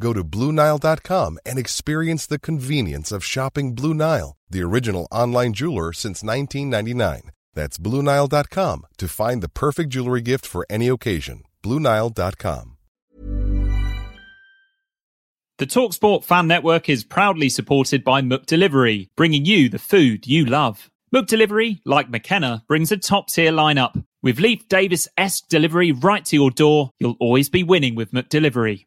Go to BlueNile.com and experience the convenience of shopping Blue Nile, the original online jeweler since 1999. That's BlueNile.com to find the perfect jewelry gift for any occasion. BlueNile.com. The Talksport Fan Network is proudly supported by McDelivery, bringing you the food you love. McDelivery, like McKenna, brings a top tier lineup. With Leif Davis esque delivery right to your door, you'll always be winning with McDelivery.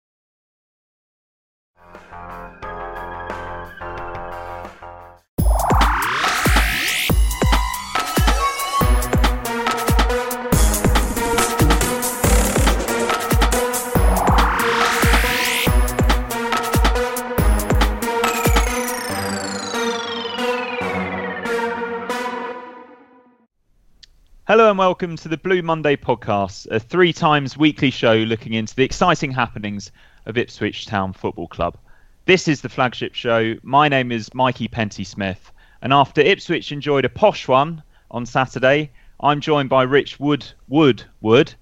Hello and welcome to the Blue Monday podcast, a three times weekly show looking into the exciting happenings of Ipswich Town Football Club. This is the flagship show. My name is Mikey Penty Smith, and after Ipswich enjoyed a posh one on Saturday, I'm joined by Rich Wood Wood Wood,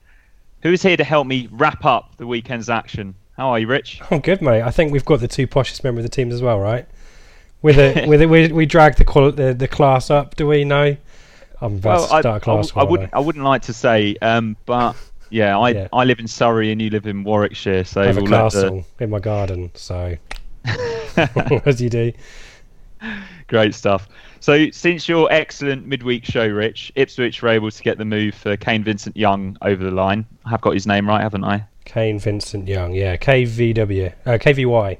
who is here to help me wrap up the weekend's action. How are you, Rich? I'm good, mate. I think we've got the two poshest members of the teams as well, right? With it, with it, we we drag the, quali- the the class up. Do we? No. I'm to I, a I, I wouldn't. I wouldn't like to say, um, but yeah, I Yeah. I live in Surrey and you live in Warwickshire, so I have a we'll the- castle in my garden, so as you do. Great stuff. So, since your excellent midweek show, Rich, Ipswich were able to get the move for Kane Vincent Young over the line. I have got his name right, haven't I? Kane Vincent Young, yeah, KVW, uh, KVY.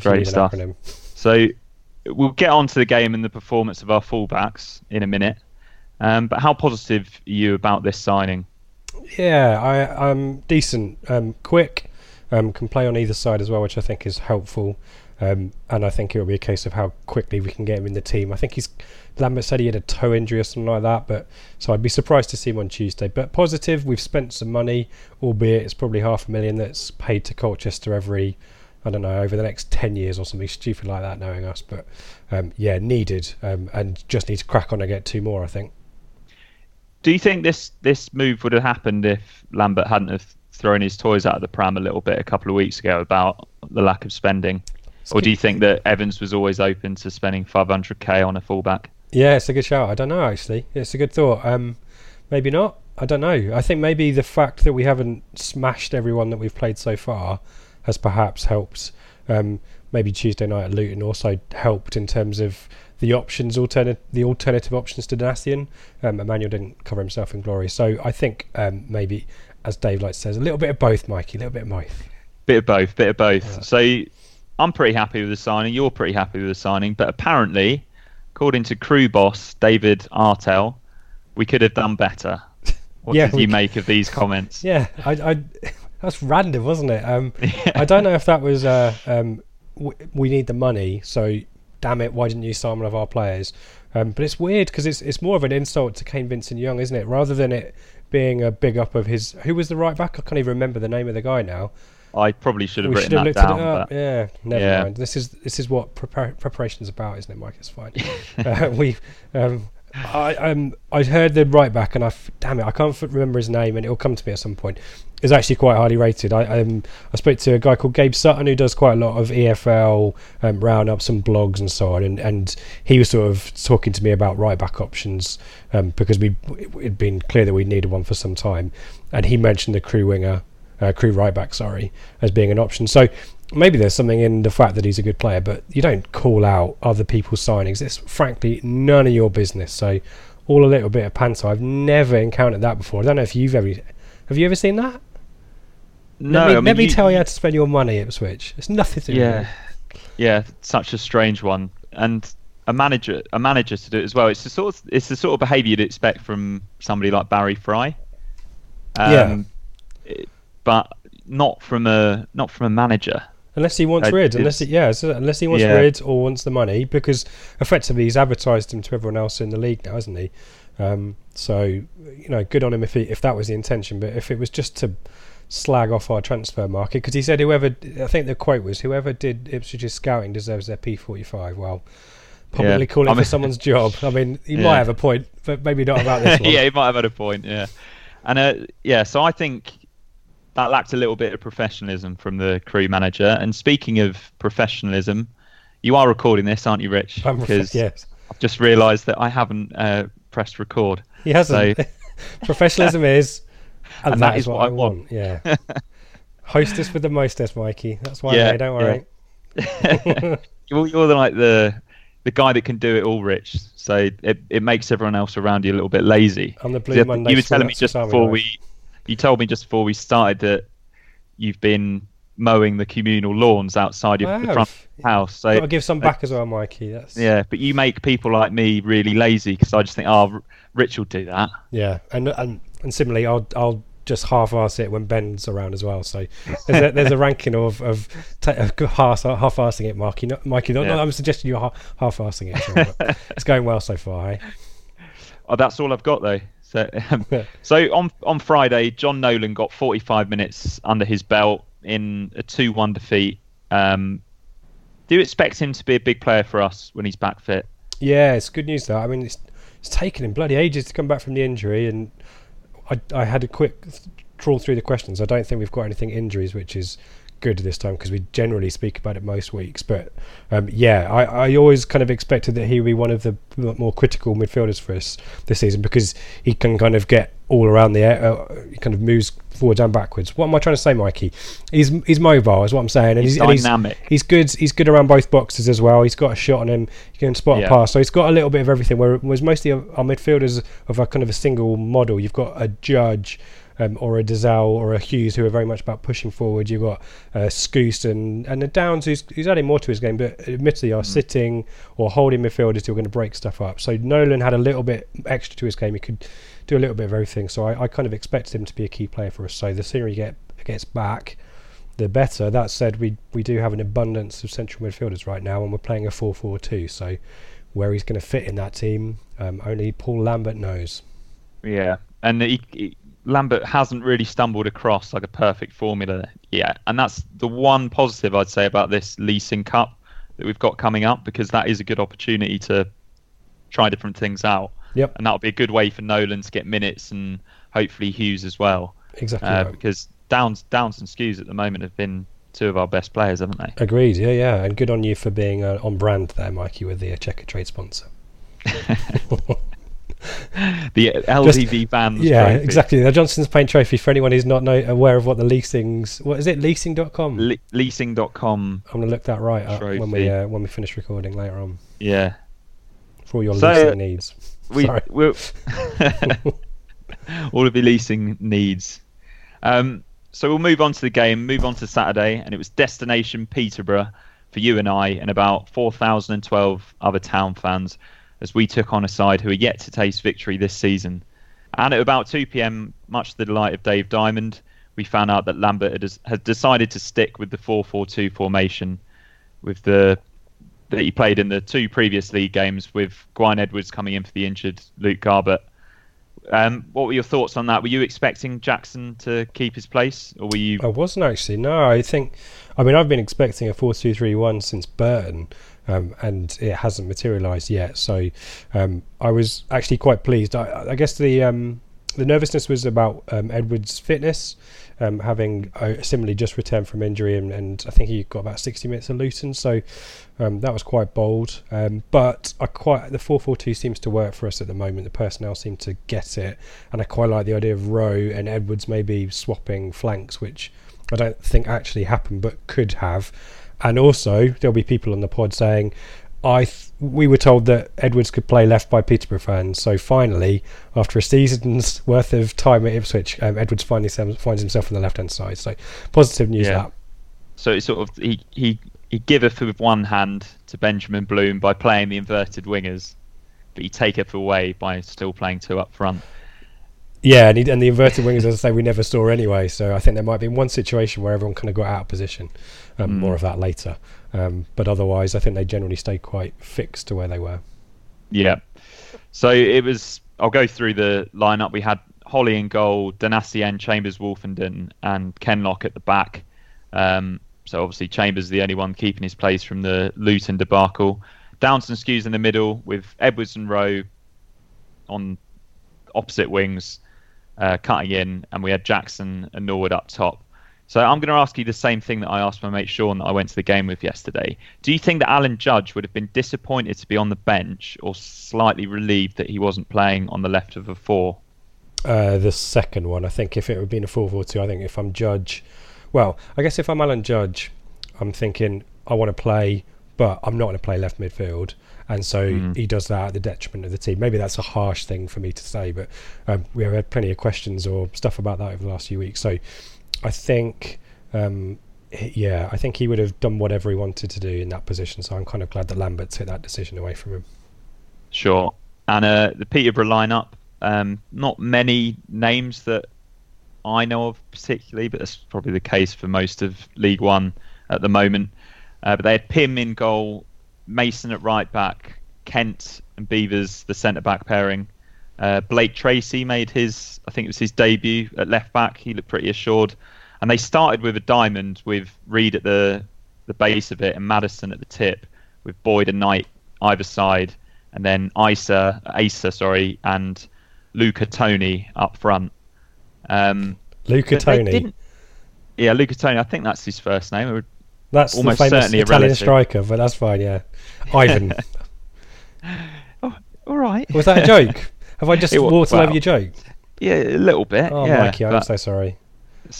Great stuff. So, we'll get on to the game and the performance of our fullbacks in a minute. Um, but how positive are you about this signing? Yeah, I, I'm decent, um, quick, um, can play on either side as well, which I think is helpful. Um, and I think it will be a case of how quickly we can get him in the team. I think he's Lambert said he had a toe injury or something like that, but so I'd be surprised to see him on Tuesday. But positive, we've spent some money, albeit it's probably half a million that's paid to Colchester every, I don't know, over the next ten years or something stupid like that, knowing us. But um, yeah, needed, um, and just need to crack on and get two more. I think. Do you think this this move would have happened if Lambert hadn't have thrown his toys out of the pram a little bit a couple of weeks ago about the lack of spending? Or do you think that Evans was always open to spending 500k on a fullback? Yeah, it's a good shout. I don't know actually. It's a good thought. Um, maybe not. I don't know. I think maybe the fact that we haven't smashed everyone that we've played so far has perhaps helped. Um, maybe Tuesday night at Luton also helped in terms of the options, alternate the alternative options to Donacien. Um, Emmanuel didn't cover himself in glory, so I think um, maybe, as Dave likes says, a little bit of both, Mikey. A little bit of both. Bit of both, bit of both. So I'm pretty happy with the signing. You're pretty happy with the signing, but apparently, according to Crewe boss David Artell, we could have done better. What Yeah, did you make of these comments? Yeah, I, I that's random, wasn't it? Um, I don't know if that was uh, um, w- we need the money, so damn it, why didn't you sign one of our players? Um, but it's weird because it's it's more of an insult to Kane Vincent Young, isn't it? Rather than it being a big up of his. Who was the right back? I can't even remember the name of the guy now. I probably should have we written should have that down. it up. but Yeah, never Yeah. mind. This is this is what prepar- preparation's about, isn't it, Mike? It's fine. uh, we, um, I um, I heard the right back, and I damn it, I can't remember his name, and it'll come to me at some point. Is actually quite highly rated. I um, I spoke to a guy called Gabe Sutton who does quite a lot of EFL um, roundups and blogs and so on, and, and he was sort of talking to me about right back options um, because we it'd been clear that we needed one for some time, and he mentioned the Crewe winger uh, Crewe right back, sorry, as being an option. So maybe there's something in the fact that he's a good player, but you don't call out other people's signings. It's frankly none of your business. So all a little bit of panto. I've never encountered that before. I don't know if you've ever have you ever seen that? No, let me, I mean, let me you- tell you how to spend your money, Ipswich. It's nothing to do with Yeah, me. yeah, such a strange one, and a manager, a manager to do it as well. It's the sort of it's the sort of behaviour you'd expect from somebody like Barry Fry. Yeah. Um, it- but not from a not from a manager. Unless he wants Uh, rid, unless he, yeah, so unless he wants Yeah. rid or wants the money, because effectively he's advertised him to everyone else in the league now, hasn't he? Um, so you know, good on him if he, if that was the intention. But if it was just to slag off our transfer market, because he said whoever, I think the quote was whoever did Ipswich's scouting deserves their P45. Well, probably Yeah. call it I for someone's job. I mean, he Yeah. might have a point, but maybe not about this one. yeah, he might have had a point. Yeah, and uh, yeah, so I think that lacked a little bit of professionalism from the Crewe manager. And speaking of professionalism, you are recording this, aren't you, Rich? I'm Because yes, I've just realised that I haven't uh, pressed record. he hasn't. So- Professionalism is, and, And that is what I want. Yeah. Hostess with the mostess, Mikey. That's why, Yeah, mate, don't worry. you're, you're the, like the the guy that can do it all, Rich. So it, it makes everyone else around you a little bit lazy. I'm the Blue You- Monday You were telling me just before we, you told me just before we started that you've been mowing the communal lawns outside your the front of the house. So to give some back as well, Mikey. That's yeah, but you make people like me really lazy because I just think, oh, Rich will do that. yeah. And and and similarly, I'll I'll just half-ass it when Ben's around as well. So there's a, there's a ranking of of, ta- of half half-assing it, Mikey. Not, Mikey, not, Yeah. not- I'm suggesting you're half-assing it. But it's going well so far, hey? Oh, that's all I've got though. So, um, so on on Friday, Jon Nolan got 45 minutes under his belt in a 2-1 defeat. Um, do you expect him to be a big player for us when he's back fit? Yeah, it's good news though. I mean, it's it's taken him bloody ages to come back from the injury, and I I had a quick th- trawl through the questions. I don't think we've got anything injuries, which is good this time because we generally speak about it most weeks. But um, yeah, I, I always kind of expected that he would be one of the more critical midfielders for us this season because he can kind of get all around the air. Uh, he kind of moves forwards and backwards. What am I trying to say, Mikey? He's he's mobile, is what I'm saying, and He's he's, and he's dynamic. He's good. He's good around both boxes as well. He's got a shot on him. He can spot Yeah. a pass. So he's got a little bit of everything. Where was mostly our midfielders of a kind of a single model. You've got a Judge. Um, or a Dozzell or a Huws who are very much about pushing forward. You've got uh, Skuse and, and the Downes who's, who's adding more to his game, but admittedly Mm. are sitting or holding midfielders who are going to break stuff up. So Nolan had a little bit extra to his game. He could do a little bit of everything. So I, I kind of expected him to be a key player for us. So the sooner he get, gets back, the better. That said, we we do have an abundance of central midfielders right now, and we're playing a 4-4-2. So where he's going to fit in that team, um, only Paul Lambert knows. Yeah, and he, he- Lambert hasn't really stumbled across like a perfect formula yet, and that's the one positive I'd say about this leasing cup that we've got coming up because that is a good opportunity to try different things out, Yep, and that'll be a good way for Nolan to get minutes and hopefully Huws as well, exactly. uh, right. because Downes, Downes and Skuse at the moment have been two of our best players, haven't they? Agreed. Yeah, yeah, and good on you for being uh, on brand there, Mikey, with the uh, Checkatrade sponsor. The LDV Vans. yeah, trophy. exactly. The Johnstone's Paint Trophy. For anyone who's not know, aware of what the leasings, what is it? Leasing.com. Le- leasing.com. I'm gonna look that right up when we uh, when we finish recording later on Yeah, for all your So, leasing needs. we Sorry. we'll all of your leasing needs. Um, so we'll move on to the game, move on to Saturday, and it was destination Peterborough for you and I and about 4,012 other town fans as we took on a side who are yet to taste victory this season. And at about 2 p.m., much to the delight of Dave Diamond, we found out that Lambert had, had decided to stick with the 4-4-2 formation, with the that he played in the two previous league games, with Gwion Edwards coming in for the injured Luke Garbutt. Um, what were your thoughts on that? Were you expecting Jackson to keep his place, or were you? I wasn't actually. No, I think. I mean, I've been expecting a four-two-three-one since Burton, um, and it hasn't materialised yet. So, um, I was actually quite pleased. I, I guess the um, the nervousness was about um, Edwards' fitness, um, having uh, similarly just returned from injury, and, and I think he got about sixty minutes of Luton. So, um, that was quite bold. But I quite the four-four-two seems to work for us at the moment. The personnel seem to get it, and I quite like the idea of Rowe and Edwards maybe swapping flanks, which I don't think actually happened, but could have. And also, there'll be people on the pod saying, I th- we were told that Edwards could play left by Peterborough fans. So finally, after a season's worth of time at Ipswich, um, Edwards finally finds himself on the left hand side. So positive news Yeah. that. So it's sort of he he he giveth with one hand to Benjamin Bloom by playing the inverted wingers, but he taketh away by still playing two up front. Yeah, and, he, and the inverted wingers, as I say, we never saw anyway. So I think there might be one situation where everyone kind of got out of position. Um, More of that later. Um, but otherwise, I think they generally stayed quite fixed to where they were. Yeah. So it was. I'll go through the lineup. We had Holy in goal, Donacien, Chambers, Woolfenden, and Kenlock at the back. Um, so obviously Chambers is the only one keeping his place from the Luton debacle. Downes and Skuse in the middle with Edwards and Rowe on opposite wings, uh, cutting in, and we had Jackson and Norwood up top. So I'm going to ask you the same thing that I asked my mate Sean that I went to the game with yesterday. Do you think that Alan Judge would have been disappointed to be on the bench or slightly relieved that he wasn't playing on the left of a four? Uh, the second one, I think, if it had been a 4 4 2, I think if I'm Judge, well, I guess if I'm Alan Judge, I'm thinking I want to play, but I'm not going to play left midfield. And so he does that at the detriment of the team. Maybe that's a harsh thing for me to say, but um, we have had plenty of questions or stuff about that over the last few weeks. So I think, um, yeah, I think he would have done whatever he wanted to do in that position. So I'm kind of glad that Lambert took that decision away from him. Sure. And uh, the Peterborough lineup, um, not many names that I know of particularly, but that's probably the case for most of League One at the moment. Uh, but they had Pym in goal, Mason at right back, Kent and Beevers the centre back pairing. Uh, Blake Tracy made his, I think it was his debut at left back. He looked pretty assured. And they started with a diamond with Reed at the the base of it and Maddison at the tip, with Boyd and Knight either side, and then Isa, Asa, sorry, and Luca Tony up front. Um, Luca Tony. Yeah, Luca Tony. I think that's his first name. That's almost the famous certainly a Italian striker, but that's fine, yeah. Ivan. All right. Was that a joke? Have I just It wa- walked all over your joke? Yeah, a little bit. Oh, yeah, Mikey, I'm but so sorry.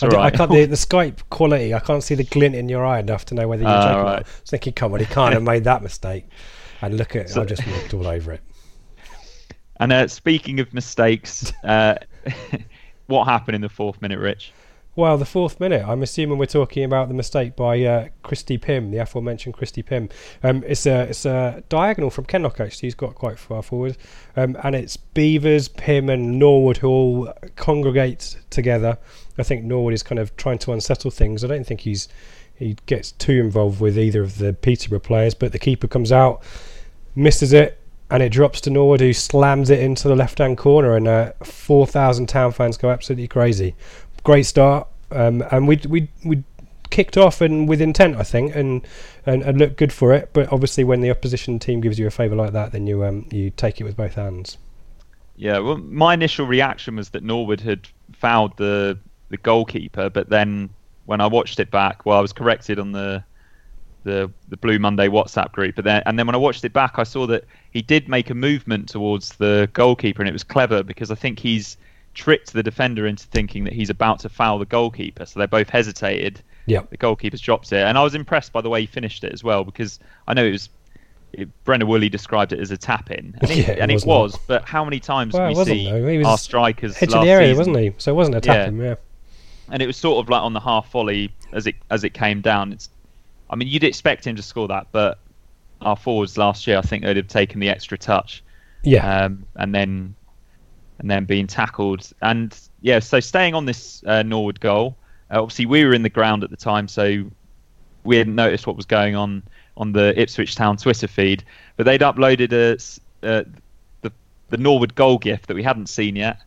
I, I can't. The, the Skype quality. I can't see the glint in your eye enough to know whether you're Ah, joking. right. I was thinking, come on, he can't have made that mistake. And look at, So- I just walked all over it. And uh, speaking of mistakes, uh, what happened in the fourth minute, Rich? Well, the fourth minute, I'm assuming we're talking about the mistake by uh, Christy Pym, the aforementioned Christy Pym. Um, it's a it's a diagonal from Kenlock actually. He's got quite far forward, um, and it's Beevers, Pym, and Norwood who all congregate together. I think Norwood is kind of trying to unsettle things. I don't think he's he gets too involved with either of the Peterborough players, but the keeper comes out, misses it, and it drops to Norwood, who slams it into the left-hand corner, and uh, four thousand town fans go absolutely crazy. Great start, um, and we we we kicked off and with intent, I think, and, and and looked good for it. But obviously, when the opposition team gives you a favour like that, then you um you take it with both hands. Yeah, well, my initial reaction was that Norwood had fouled the the goalkeeper, but then when I watched it back, well, I was corrected on the the the Blue Monday WhatsApp group, but then and then when I watched it back, I saw that he did make a movement towards the goalkeeper, and it was clever because I think he's tricked the defender into thinking that he's about to foul the goalkeeper, so they both hesitated. Yeah, The goalkeeper's dropped it, and I was impressed by the way he finished it as well because I know it was. It, Brendan Woolley described it as a tap in, and, it, Yeah, it and it was But how many times Well, we see though. He was our strikers edge of the area, season? wasn't he? So it wasn't a Yeah. tap him. Yeah. And it was sort of like on the half volley as it as it came down. It's, I mean, you'd expect him to score that, but our forwards last year, I think they'd have taken the extra touch, Yeah. um, and then and then being tackled. And yeah, so staying on this uh, Norwood goal, uh, obviously we were in the ground at the time, so we hadn't noticed what was going on on the Ipswich Town Twitter feed, but they'd uploaded a, uh, the the Norwood goal gif that we hadn't seen yet.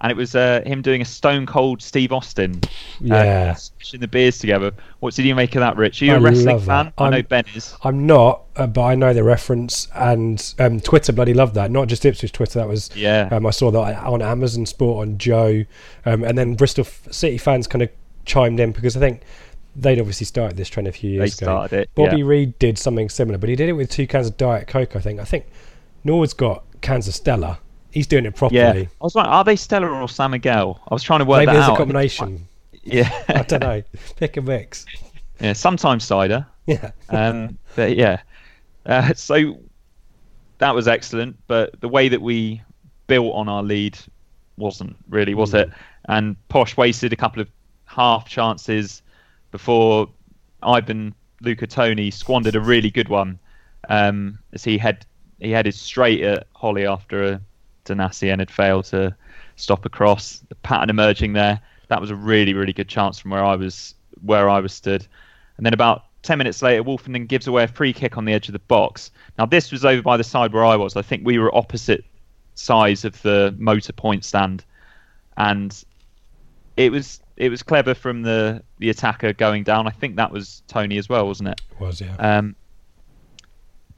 And it was uh, him doing a stone cold Steve Austin Yeah. uh, smashing the beers together. What did you make of that, Rich? Are you a I wrestling fan? I know I'm- Ben is. I'm not, uh, but I know the reference, and um, Twitter bloody loved that. Not just Ipswich Twitter. That was Yeah. Um, I saw that on Amazon Sport on Joe, um, and then Bristol F- City fans kind of chimed in because I think they'd obviously started this trend a few years They ago. started it, Bobby yeah. Reid did something similar, but he did it with two cans of Diet Coke. I think. I think Norwood's got cans of Stella. He's doing it properly. Yeah. I was like, are they Stella or San Miguel? I was trying to work Maybe that out. a combination. Yeah. I don't know. Pick a mix. yeah. Sometimes cider. Yeah. Um, but yeah. Uh, so that was excellent, but the way that we built on our lead wasn't really, was Mm. it? And Posh wasted a couple of half chances before Ivan Luca Tony squandered a really good one um, as he had he headed straight at Holy after a Donacien had failed to stop a cross. The pattern emerging there. That was a really really good chance from where I was where I was stood. And then about 10 minutes later, Woolfenden gives away a free kick on the edge of the box. Now, this was over by the side where I was. I think we were opposite sides of the motor point stand. And it was it was clever from the, the attacker going down. I think that was Toney as well, wasn't it? Was yeah. Um,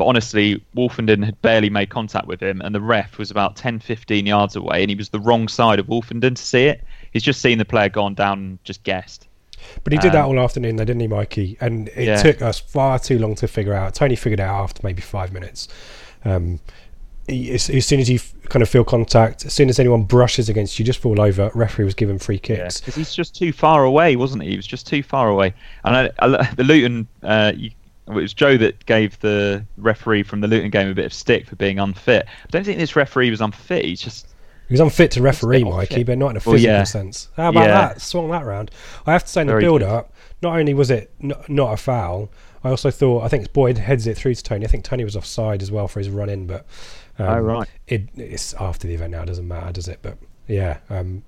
but honestly, Woolfenden had barely made contact with him, and the ref was about 10, 15 yards away, and he was the wrong side of Woolfenden to see it. He's just seen the player gone down and just guessed. But he did that Um, all afternoon, though, didn't he, Mikey? And it Yeah. took us far too long to figure out. Toney figured it out after maybe five minutes. Um, as, as soon as you f- kind of feel contact, as soon as anyone brushes against you, just fall over. Referee was given free kicks. because he's just too far away, wasn't he? He was just too far away. And I, I, the Luton, uh, you, it was Joe that gave the referee from the Luton game a bit of stick for being unfit. I don't think this referee was unfit. He's just He was unfit to referee, Mikey, but not in a Well, physical yeah. sense. How about Yeah. that? Swung that round. I have to say, in the Very build up, not only was it n- not a foul, I also thought, I think Boyd heads it through to Toney. I think Toney was offside as well for his run in, but. Um, Oh, right. It, it's after the event now, it doesn't matter, does it? But yeah, um,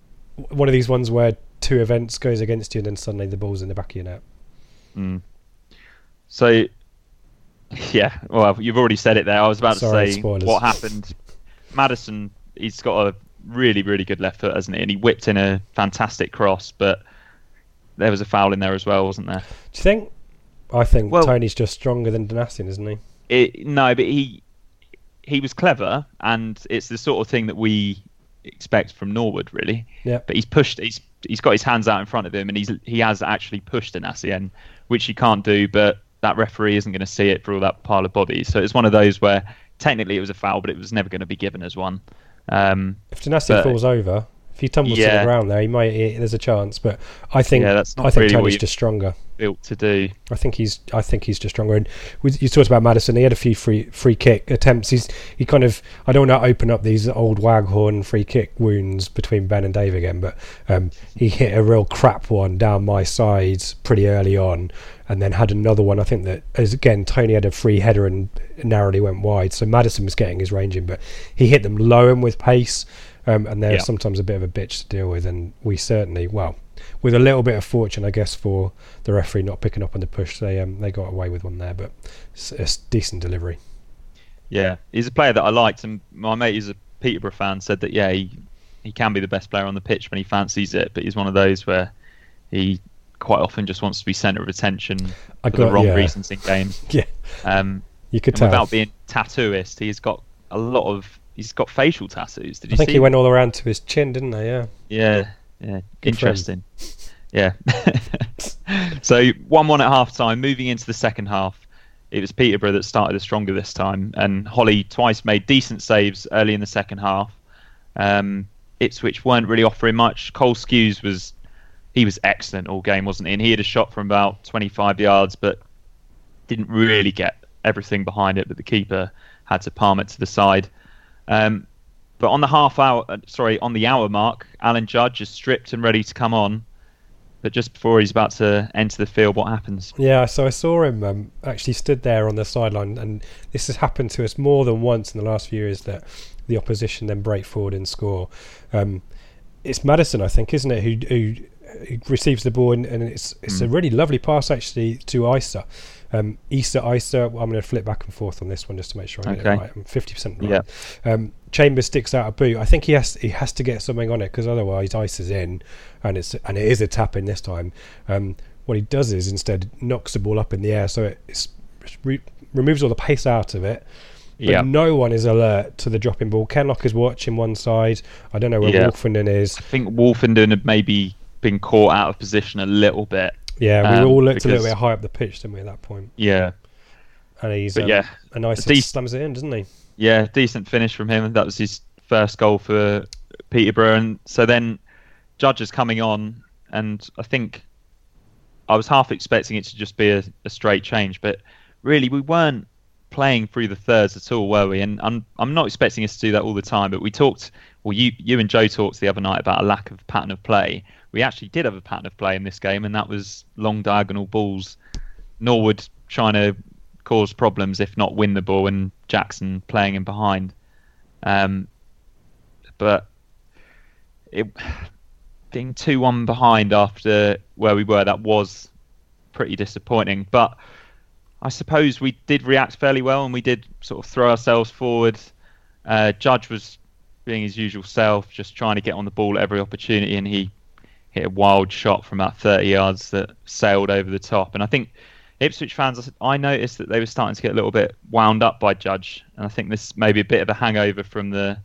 one of these ones where two events goes against you and then suddenly the ball's in the back of your net. So. Yeah, well, you've already said it there. I was about Sorry, to say spoilers. what happened. Maddison, he's got a really, really good left foot, hasn't he? And he whipped in a fantastic cross, but there was a foul in there as well, wasn't there? Do you think? I think Well- Toney's just stronger than Donacien, isn't he? it, no, but he he was clever, and it's the sort of thing that we expect from Norwood, really. Yeah. But he's pushed. He's he's got his hands out in front of him, and he's he has actually pushed Donacien, which he can't do. But that referee isn't going to see it for all that pile of bodies. So it's one of those where technically it was a foul, but it was never going to be given as one. Um, If But- falls over, if he tumbles to the ground there, he might. He, there's a chance, but I think Yeah, that's I think really Toney's just stronger. built to do. I think he's. I think he's just stronger. And we, you talked about Maddison. He had a few free free kick attempts. He's he kind of. I don't want to open up these old waghorn free kick wounds between Ben and Dave again, but um, he hit a real crap one down my side pretty early on, and then had another one. I think that as again Toney had a free header and narrowly went wide. So Maddison was getting his range in, but he hit them low and with pace. Um, and they're Yeah. sometimes a bit of a bitch to deal with, and we certainly, well, with a little bit of fortune, I guess, for the referee not picking up on the push, they um, they got away with one there, but it's decent delivery. Yeah, he's a player that I liked, and my mate who's a Peterborough fan said that yeah, he he can be the best player on the pitch when he fancies it, but he's one of those where he quite often just wants to be centre of attention I for the wrong yeah. reasons in games. Yeah, Um, you could tell. without being tattooist, he's got a lot of he's got facial tattoos. Did you I think see? he went all around to his chin, didn't they? Yeah. Yeah, yeah, Good interesting. Yeah. so one-one at half time. Moving into the second half, it was Peterborough that started the stronger this time, and Holy twice made decent saves early in the second half. Um, Ipswich weren't really offering much. Cole Skuse was he was excellent all game, wasn't he? And he had a shot from about 25 yards, but didn't really get everything behind it. But the keeper had to palm it to the side. Um, but on the half hour, uh, sorry, on the hour mark, Alan Judge is stripped and ready to come on. But just before he's about to enter the field, what happens? Yeah, so I saw him um, actually stood there on the sideline, and this has happened to us more than once in the last few years that the opposition then break forward and score. Um, it's Maddison, I think, isn't it, who, who, who receives the ball, and, and it's it's a really lovely pass actually to Isa. Um, Isa, Isa. I'm going to flip back and forth on this one just to make sure I get Okay. it right. I'm 50% right. Yeah. Um, Chambers sticks out a boot. I think he has he has to get something on it because otherwise Isa's in, and it's and it is a tap in this time. Um, what he does is instead knocks the ball up in the air, so it re- removes all the pace out of it. But Yeah. no one is alert to the dropping ball. Kenlock is watching one side. I don't know where Yeah. Woolfenden is. I think Woolfenden had maybe been caught out of position a little bit. Yeah, we Um, all looked a little bit high up the pitch, didn't we, at that point? Yeah, And he's But um, yeah, a nice dec- slams it in, doesn't he? yeah, decent finish from him. That was his first goal for Peterborough, and so then Judge is coming on, and I think I was half expecting it to just be a, a straight change, but really we weren't playing through the thirds at all, were we? And I'm I'm not expecting us to do that all the time, but we talked. Well, you you and Joe talked the other night about a lack of pattern of play. We actually did have a pattern of play in this game, and that was long diagonal balls. Norwood trying to cause problems, if not win the ball, and Jackson playing in behind. Um, but it being two one behind after where we were, that was pretty disappointing. But I suppose we did react fairly well, and we did sort of throw ourselves forward. Uh, Judge was being his usual self, just trying to get on the ball at every opportunity, and he hit a wild shot from about 30 yards that sailed over the top. And I think Ipswich fans, I noticed that they were starting to get a little bit wound up by Judge, and I think this may be a bit of a hangover from the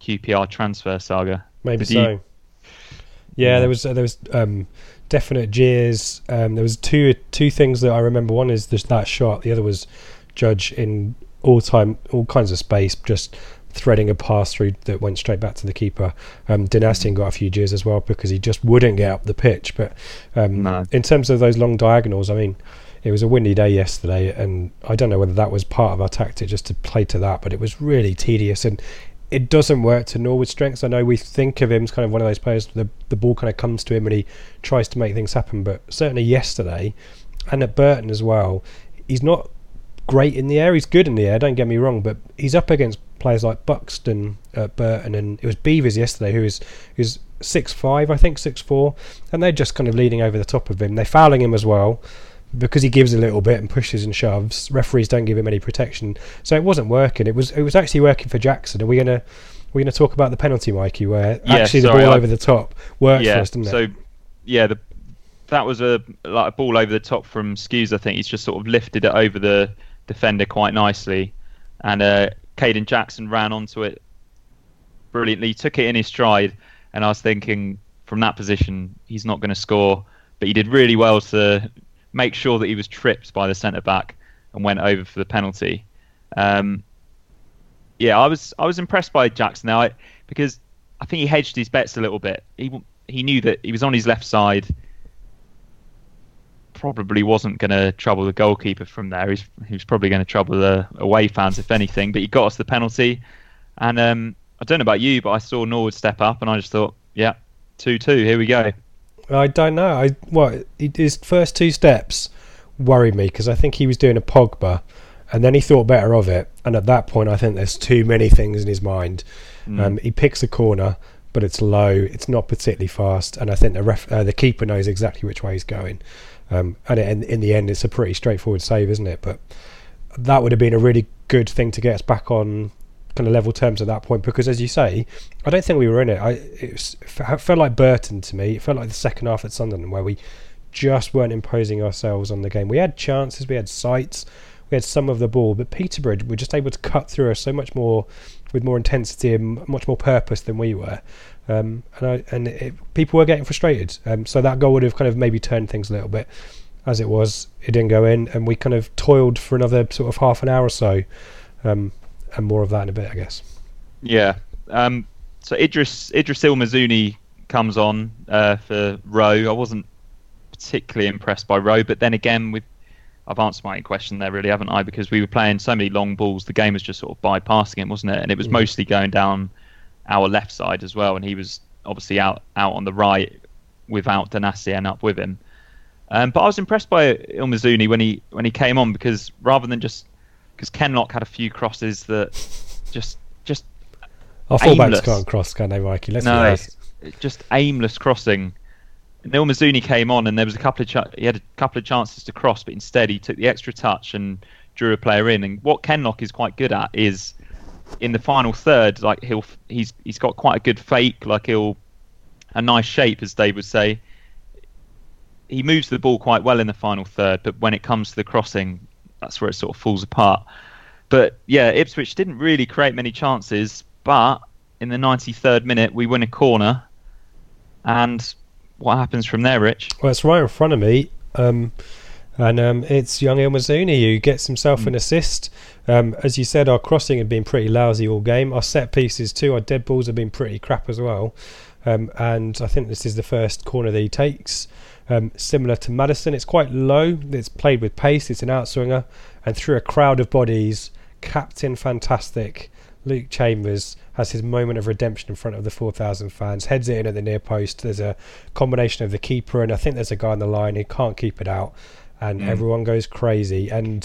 QPR transfer saga. Maybe Did so. You... Yeah, there was uh, there was um, definite jeers. Um, there was two two things that I remember. One is this, that shot. The other was Judge in all time, all kinds of space, just threading a pass through that went straight back to the keeper. Um, Donacien got a few jeers as well because he just wouldn't get up the pitch. But um, no. in terms of those long diagonals, I mean, it was a windy day yesterday, and I don't know whether that was part of our tactic just to play to that, but it was really tedious and it doesn't work to Norwood's strengths. I know we think of him as kind of one of those players. The the ball kind of comes to him and he tries to make things happen. But certainly yesterday, and at Burton as well, he's not great in the air. He's good in the air. Don't get me wrong, but he's up against players like Buxton at Burton, and it was Beevers yesterday who is who's six five, I think six four, and they're just kind of leading over the top of him. They're fouling him as well because he gives a little bit and pushes and shoves, referees don't give him any protection. So it wasn't working. It was it was actually working for Jackson. Are we gonna we're gonna talk about the penalty, Mikey, where yeah, actually the ball I, over the top worked yeah, for us, didn't so, it? So yeah, the that was a like a ball over the top from Skuse. I think he's just sort of lifted it over the defender quite nicely, and uh, Kayden Jackson ran onto it brilliantly, took it in his stride, and I was thinking from that position he's not going to score, but he did really well to make sure that he was tripped by the centre back and went over for the penalty. Um, yeah, I was I was impressed by Jackson now I, because I think he hedged his bets a little bit. He he knew that he was on his left side. Probably wasn't going to trouble the goalkeeper from there. He's, he was probably going to trouble the away fans if anything. But he got us the penalty, and um, I don't know about you, but I saw Norwood step up, and I just thought, yeah, two two, here we go. I don't know. I what his first two steps worried me because I think he was doing a Pogba, and then he thought better of it. And at that point, I think there's too many things in his mind. Mm. Um, he picks a corner, but it's low. It's not particularly fast, and I think the ref, uh, the keeper knows exactly which way he's going. Um, and in, in the end, it's a pretty straightforward save, isn't it? But that would have been a really good thing to get us back on kind of level terms at that point because, as you say, I don't think we were in it. I it, was, it felt like Burton to me. It felt like the second half at Sunderland where we just weren't imposing ourselves on the game. We had chances, we had sights, we had some of the ball, but Peterborough were just able to cut through us so much more with more intensity and much more purpose than we were. Um, and I, and it, people were getting frustrated. Um, so that goal would have kind of maybe turned things a little bit. As it was, it didn't go in, and we kind of toiled for another sort of half an hour or so. Um, and more of that in a bit, I guess. Yeah. Um, so Idris Idris El comes on uh, for Rowe. I wasn't particularly impressed by Rowe, but then again, with I've answered my own question there, really, haven't I? Because we were playing so many long balls, the game was just sort of bypassing it, wasn't it? And it was yeah. mostly going down our left side as well, and he was obviously out out on the right without Donacien up with him. Um, but I was impressed by El Mizouni when he when he came on because rather than just because Kenlock had a few crosses that just just our fullbacks can't cross, can they, Mikey? Let's no, just aimless crossing. El Mizouni came on, and there was a couple of ch- he had a couple of chances to cross, but instead he took the extra touch and drew a player in. And what Kenlock is quite good at is in the final third, like he'll he's he's got quite a good fake, like he'll a nice shape, as Dave would say. He moves the ball quite well in the final third, but when it comes to the crossing, that's where it sort of falls apart. But yeah, Ipswich didn't really create many chances, but in the 93rd minute we win a corner, and what happens from there, Rich? Well, it's right in front of me. Um, and um, it's young El who gets himself mm. an assist. Um, as you said, our crossing had been pretty lousy all game. Our set pieces too, our dead balls have been pretty crap as well. Um, and I think this is the first corner that he takes. Um, similar to Maddison, it's quite low. It's played with pace. It's an outswinger, and through a crowd of bodies, Captain Fantastic Luke Chambers has his moment of redemption in front of the 4,000 fans, heads it in at the near post. There's a combination of the keeper, and I think there's a guy on the line who can't keep it out, and Mm. everyone goes crazy. And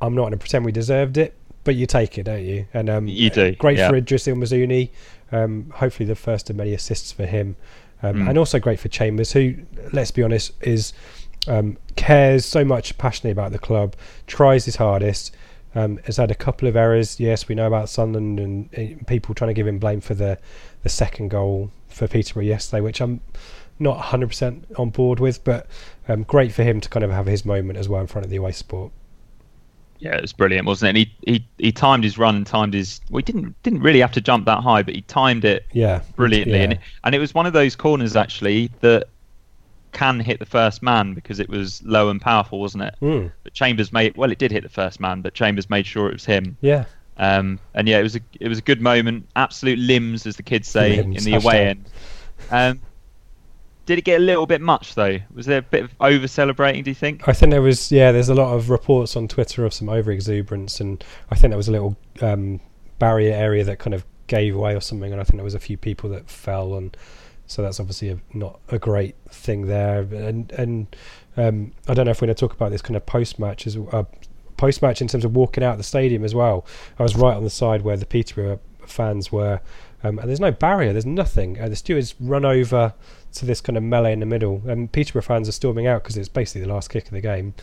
I'm not going to pretend we deserved it, but you take it, don't you? And um, You do, Great yeah. for Idris El Mizouni. Um, hopefully, the first of many assists for him, um, Mm. and also great for Chambers, who, let's be honest, is um, cares so much passionately about the club, tries his hardest. Um, has had a couple of errors. Yes, we know about Sunderland and people trying to give him blame for the the second goal for Peterborough yesterday, which I'm not 100% on board with. But um, great for him to kind of have his moment as well in front of the away support. Yeah, it was brilliant, wasn't it? And he, he he timed his run, and timed his. Well, he didn't didn't really have to jump that high, but he timed it Yeah, brilliantly, Yeah. and it, and it was one of those corners actually that can hit the first man because it was low and powerful, wasn't it? Mm, But Chambers made well, it did hit the first man, but Chambers made sure it was him. yeah. Um, and yeah, it was a it was a good moment. Absolute limbs, as the kids say Limbs, in the away end. Um, did it get a little bit much though? Was there a bit of over celebrating? Do you think? I think there was yeah. There's a lot of reports on Twitter of some over exuberance, and I think there was a little um, barrier area that kind of gave way or something, and I think there was a few people that fell, and so that's obviously a, not a great thing there. And and um, I don't know if we're going to talk about this kind of post match as uh, post match in terms of walking out of the stadium as well. I was right on the side where the Peterborough fans were, um, and there's no barrier. There's nothing. Uh, the stewards run over to this kind of melee in the middle, and Peterborough fans are storming out because it's basically the last kick of the game,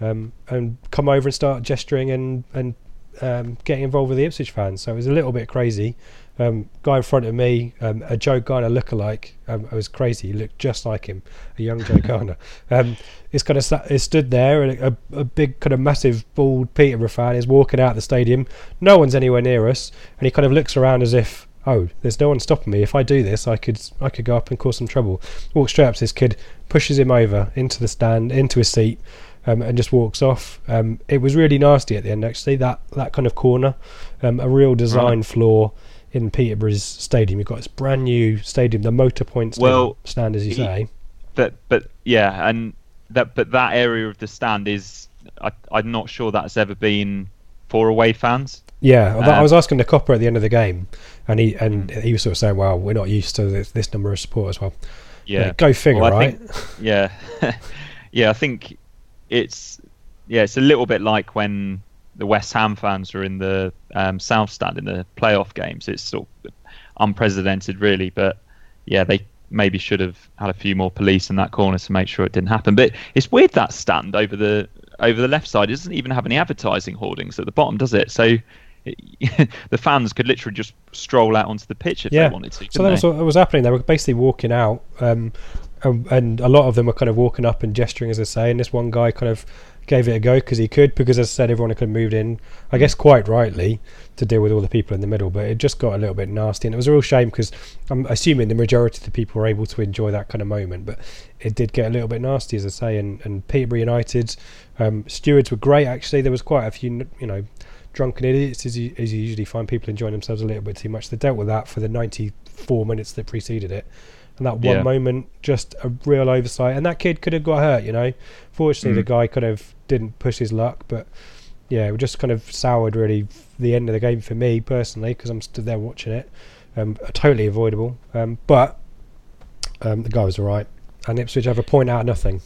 um, and come over and start gesturing and and um, getting involved with the Ipswich fans. So it was a little bit crazy. Um, guy in front of me, um, a Joe Garner lookalike, um, it was crazy. He looked just like him, a young Joe Garner. Um, it's kind of sta- it stood there, and a, a big kind of massive bald Peterborough fan is walking out of the stadium. No one's anywhere near us, and he kind of looks around as if, oh, there's no one stopping me. If I do this, I could I could go up and cause some trouble. Walks straight up to this kid, pushes him over into the stand, into his seat, um, and just walks off. Um, it was really nasty at the end, actually. That that kind of corner, um, a real design flaw in Peterborough's stadium. You've got this brand new stadium, the Motor Point stadium, Well, stand, as you he- say. But but yeah, and that but that area of the stand is I, I'm not sure that's ever been for away fans. Yeah, although I Um, was asking the copper at the end of the game, and he and he was sort of saying, "Well, we're not used to this, this number of supporters." Well, Yeah, go figure, Well, I right? think- yeah, yeah. I think it's yeah, it's a little bit like when the West Ham fans were in the um, South Stand in the playoff games. It's sort of unprecedented, really. But yeah, they maybe should have had a few more police in that corner to make sure it didn't happen. But it's weird that stand over the over the left side it doesn't even have any advertising hoardings at the bottom, does it? So. It, the fans could literally just stroll out onto the pitch if yeah. they wanted to. so that was what was happening. They were basically walking out, um, um, and a lot of them were kind of walking up and gesturing, as I say. And this one guy kind of gave it a go because he could, because as I said, everyone had moved in. I guess quite rightly to deal with all the people in the middle, but it just got a little bit nasty, and it was a real shame because I'm assuming the majority of the people were able to enjoy that kind of moment, but it did get a little bit nasty, as I say. And, and Peterborough United um, stewards were great. Actually, there was quite a few, you know. Drunken idiots, as you, as you usually find people enjoying themselves a little bit too much. They dealt with that for the 94 minutes that preceded it, and that one Yeah. moment, just a real oversight. And that kid could have got hurt, you know. Fortunately, the Mm. guy kind of didn't push his luck, but yeah, it just kind of soured really the end of the game for me personally because I'm stood there watching it. Um, totally avoidable, um, but um, the guy was all right. And Ipswich have a point out of nothing.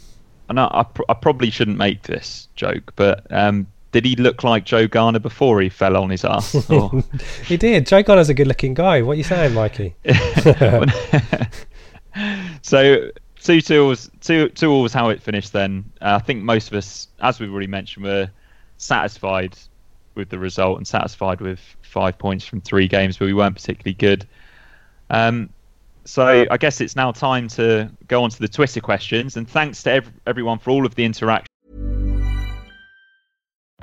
and I, I, pr- I probably shouldn't make this joke, but um, did he look like Joe Garner before he fell on his ass? He did. Joe Connor's a good-looking guy. What are you saying, Mikey? so two was two two all was how it finished. Then uh, I think most of us, as we've already mentioned, were satisfied with the result and satisfied with five points from three games, but we weren't particularly good. Um, so I guess it's now time to go on to the Twitter questions. And thanks to ev- everyone for all of the interaction.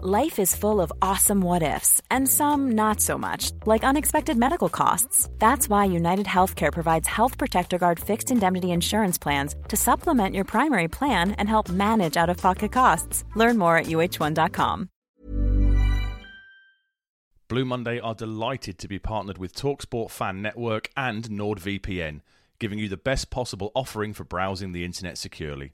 Life is full of awesome what ifs, and some not so much, like unexpected medical costs. That's why United Healthcare provides Health Protector Guard fixed indemnity insurance plans to supplement your primary plan and help manage out of pocket costs. Learn more at uh1.com. Blue Monday are delighted to be partnered with Talksport Fan Network and NordVPN, giving you the best possible offering for browsing the internet securely.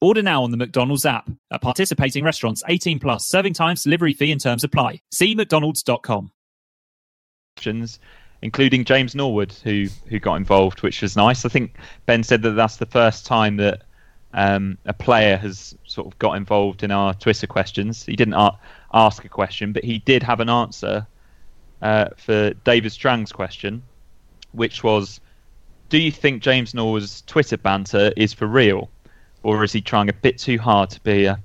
Order now on the McDonald's app. At participating restaurants, 18 plus, serving times, delivery fee and terms apply. See mcdonalds.com. including James Norwood, who who got involved, which was nice. I think Ben said that that's the first time that um, a player has sort of got involved in our Twitter questions. He didn't ask a question, but he did have an answer uh, for David Strang's question, which was, "Do you think James Norwood's Twitter banter is for real, or is he trying a bit too hard to be a,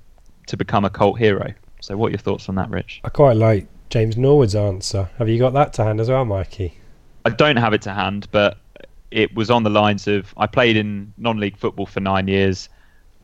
to become a cult hero?" So, what are your thoughts on that, Rich? I quite like James Norwood's answer. Have you got that to hand as well, Mikey? I don't have it to hand, but it was on the lines of I played in non-league football for nine years.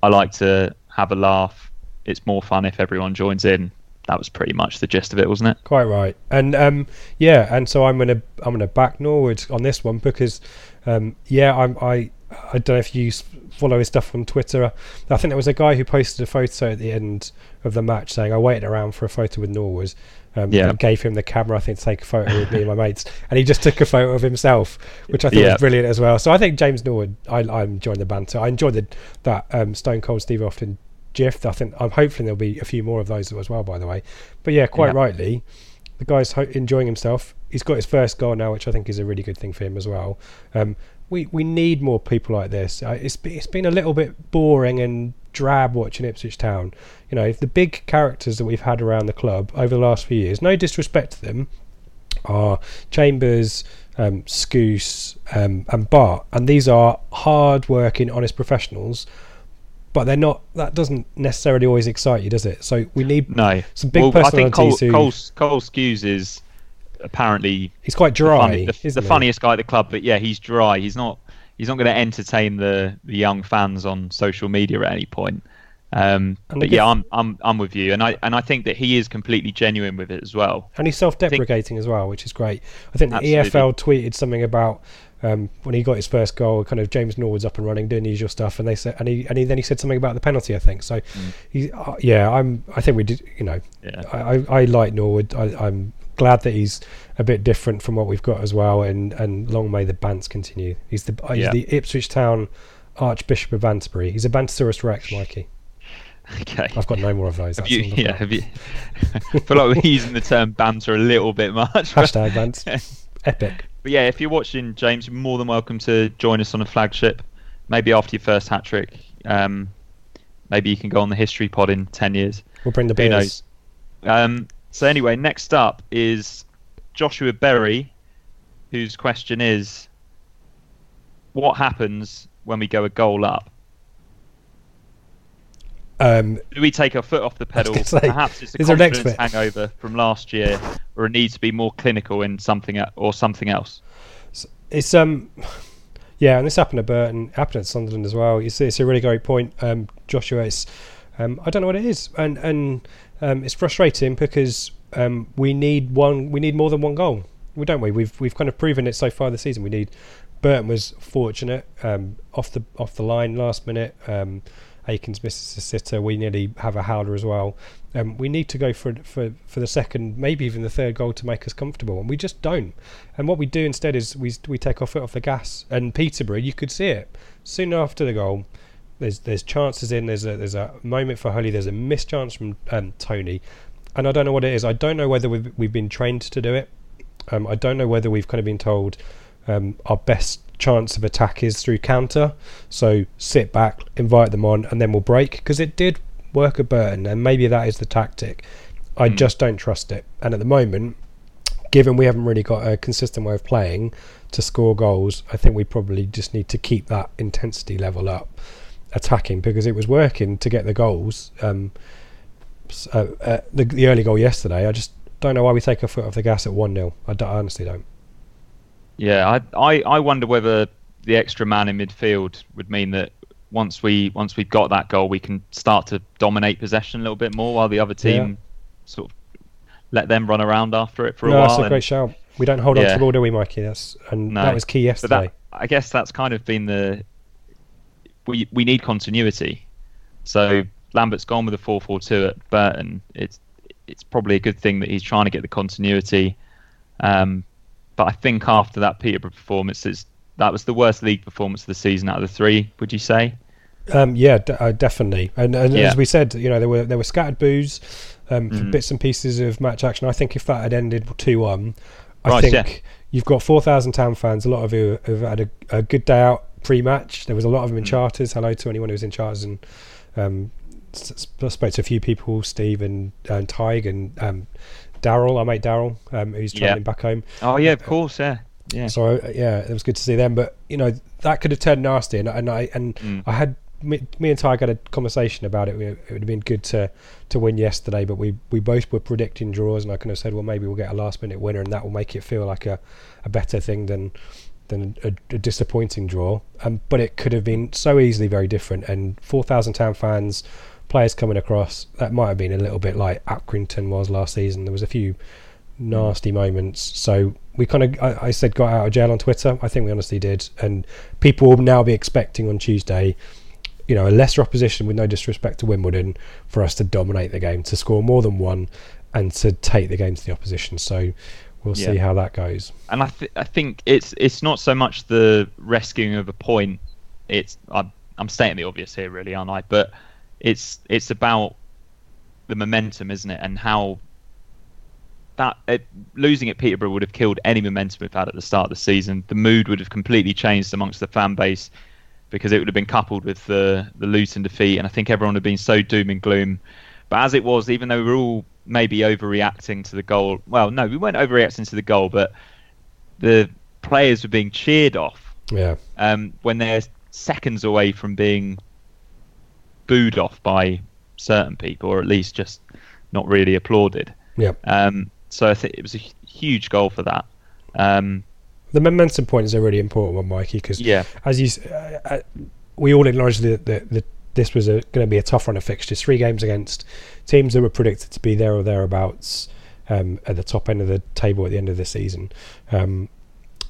I like to have a laugh. It's more fun if everyone joins in. That was pretty much the gist of it, wasn't it? Quite right. And um, yeah, and so I'm gonna I'm gonna back Norwood on this one because um, yeah, I'm I I don't know if you follow his stuff on Twitter. I think there was a guy who posted a photo at the end of the match saying I waited around for a photo with Norwood. Um, Yeah. gave him the camera, I think, to take a photo with me and my mates, and he just took a photo of himself, which I thought Yeah. was brilliant as well. So I think James Norwood, I, I'm enjoying the banter. I enjoyed the, that um, Stone Cold Steve Austin gif. I think I'm hoping there'll be a few more of those as well. By the way, but yeah, quite Yeah. rightly, the guy's ho- enjoying himself. He's got his first goal now, which I think is a really good thing for him as well. Um, we we need more people like this. Uh, it's it's been a little bit boring and drab watching Ipswich Town. You know, the big characters that we've had around the club over the last few years. No disrespect to them, are Chambers, um, Skuse, um, and Bart, and these are hard-working, honest professionals. But they're not. That doesn't necessarily always excite you, does it? So we need No. some big well, I think Cole, personalities who. Cole, Cole Skuse is apparently He's quite the, dry, funny- the, isn't the he? funniest guy at the club, but yeah, he's dry. He's not. He's not going to entertain the, the young fans on social media at any point. Um, but yeah, I'm I'm I'm with you, and I and I think that he is completely genuine with it as well. and he's self-deprecating as well, which is great. I think the Absolutely. EFL tweeted something about um, when he got his first goal, kind of James Norwood's up and running, doing the usual stuff, and they said, and he and he, then he said something about the penalty, I think. So, he, uh, yeah, I'm, I think we did, you know, Yeah. I, I, I like Norwood. I, I'm glad that he's a bit different from what we've got as well, and and long may the bants continue. He's the he's Yeah. the Ipswich Town Archbishop of Banterbury. He's a Bantosaurus Rex, Mikey. Okay. I've got no more of those. Have you, yeah, have you? I feel like we're using the term banter a little bit much. Hashtag Bants. Epic. But yeah, if you're watching, James, you're more than welcome to join us on a flagship. Maybe after your first hat trick, um, maybe you can go on the history pod in ten years. We'll bring the Who beers. knows? Um, so anyway, next up is Joshua Berry, whose question is, what happens when we go a goal up? Um, Do we take our foot off the pedal? say, Perhaps it's a confidence hangover from last year, or it needs to be more clinical in something or something else. it's um yeah and this happened at Burton happened at Sunderland as well it's, it's a really great point um Joshua it's um I don't know what it is and and um it's frustrating because um we need one we need more than one goal we don't we we've we've kind of proven it so far this season we need Burton was fortunate um off the off the line last minute um Akins misses a sitter. We nearly have a howler as well. Um, we need to go for for for the second, maybe even the third goal to make us comfortable, and we just don't. And what we do instead is we we take our foot off the gas. And Peterborough, you could see it soon after the goal. There's there's chances in. There's a there's a moment for Holy. There's a mischance from um, Toney, and I don't know what it is. I don't know whether we've we've been trained to do it. Um, I don't know whether we've kind of been told um, our best chance of attack is through counter. So sit back, invite them on, and then we'll break because it did work a Burton, and maybe that is the tactic. I just don't trust it. And at the moment, given we haven't really got a consistent way of playing to score goals, I think we probably just need to keep that intensity level up attacking because it was working to get the goals. Um, so, uh, the, the early goal yesterday, I just don't know why we take a foot off the gas at 1 0. I, I honestly don't. Yeah, I, I I wonder whether the extra man in midfield would mean that once we once we've got that goal, we can start to dominate possession a little bit more, while the other team Yeah. sort of let them run around after it for a no, while. that's a and- great shout. We don't hold on to the ball, do we, Mikey? That's and No. that was key yesterday. that, I guess that's kind of been the we we need continuity. So Lambert's gone with a four four two at Burton. It's it's probably a good thing that he's trying to get the continuity. Um, but I think after that Peterborough performance, it's, that was the worst league performance of the season out of the three. Would you say? Um, yeah, d- uh, definitely. And, and Yeah. as we said, you know, there were there were scattered boos, um, for Mhm. bits and pieces of match action. I think if that had ended two one, I Right, think yeah. you've got four thousand town fans. A lot of who have had a, a good day out pre-match. There was a lot of them in Mm. charters. Hello to anyone who was in charters and. Um, I spoke to a few people, Steve and, and Tig and um, Daryl, our mate Daryl, um, who's Yeah. travelling back home. Oh yeah, of course, yeah, yeah. So uh, yeah, it was good to see them. But you know that could have turned nasty, and, and I and Mm. I had me, me and Ty had a conversation about it. It would have been good to to win yesterday, but we we both were predicting draws, and I kind of said, well, maybe we'll get a last minute winner, and that will make it feel like a, a better thing than than a, a disappointing draw. Um, but it could have been so easily very different, and four thousand town fans. Players coming across that might have been a little bit like Accrington was last season. There was a few nasty moments. So we kind of, I, I said, got out of jail on Twitter. I think we honestly did, and people will now be expecting on Tuesday, you know, a lesser opposition with no disrespect to Wimbledon for us to dominate the game, to score more than one, and to take the game to the opposition. So we'll see how that goes. and I, th- I think it's it's not so much the rescuing of a point. It's I'm, I'm stating the obvious here, really, aren't I? But it's it's about the momentum, isn't it? And how that it, losing at Peterborough would have killed any momentum we've had at the start of the season. The mood would have completely changed amongst the fan base because it would have been coupled with the the Luton defeat, and I think everyone would have been so doom and gloom. But as it was, even though we were all maybe overreacting to the goal, well, no, we weren't overreacting to the goal, but the players were being cheered off Yeah, um, when they're seconds away from being booed off by certain people, or at least just not really applauded. yeah. Um, so I think it was a huge goal for that. Um, The momentum point is a really important one, Mikey, because yeah, as you, uh, uh, we all acknowledge that, that this was going to be a tough run of fixtures. Three games against teams that were predicted to be there or thereabouts um, at the top end of the table at the end of the season, um,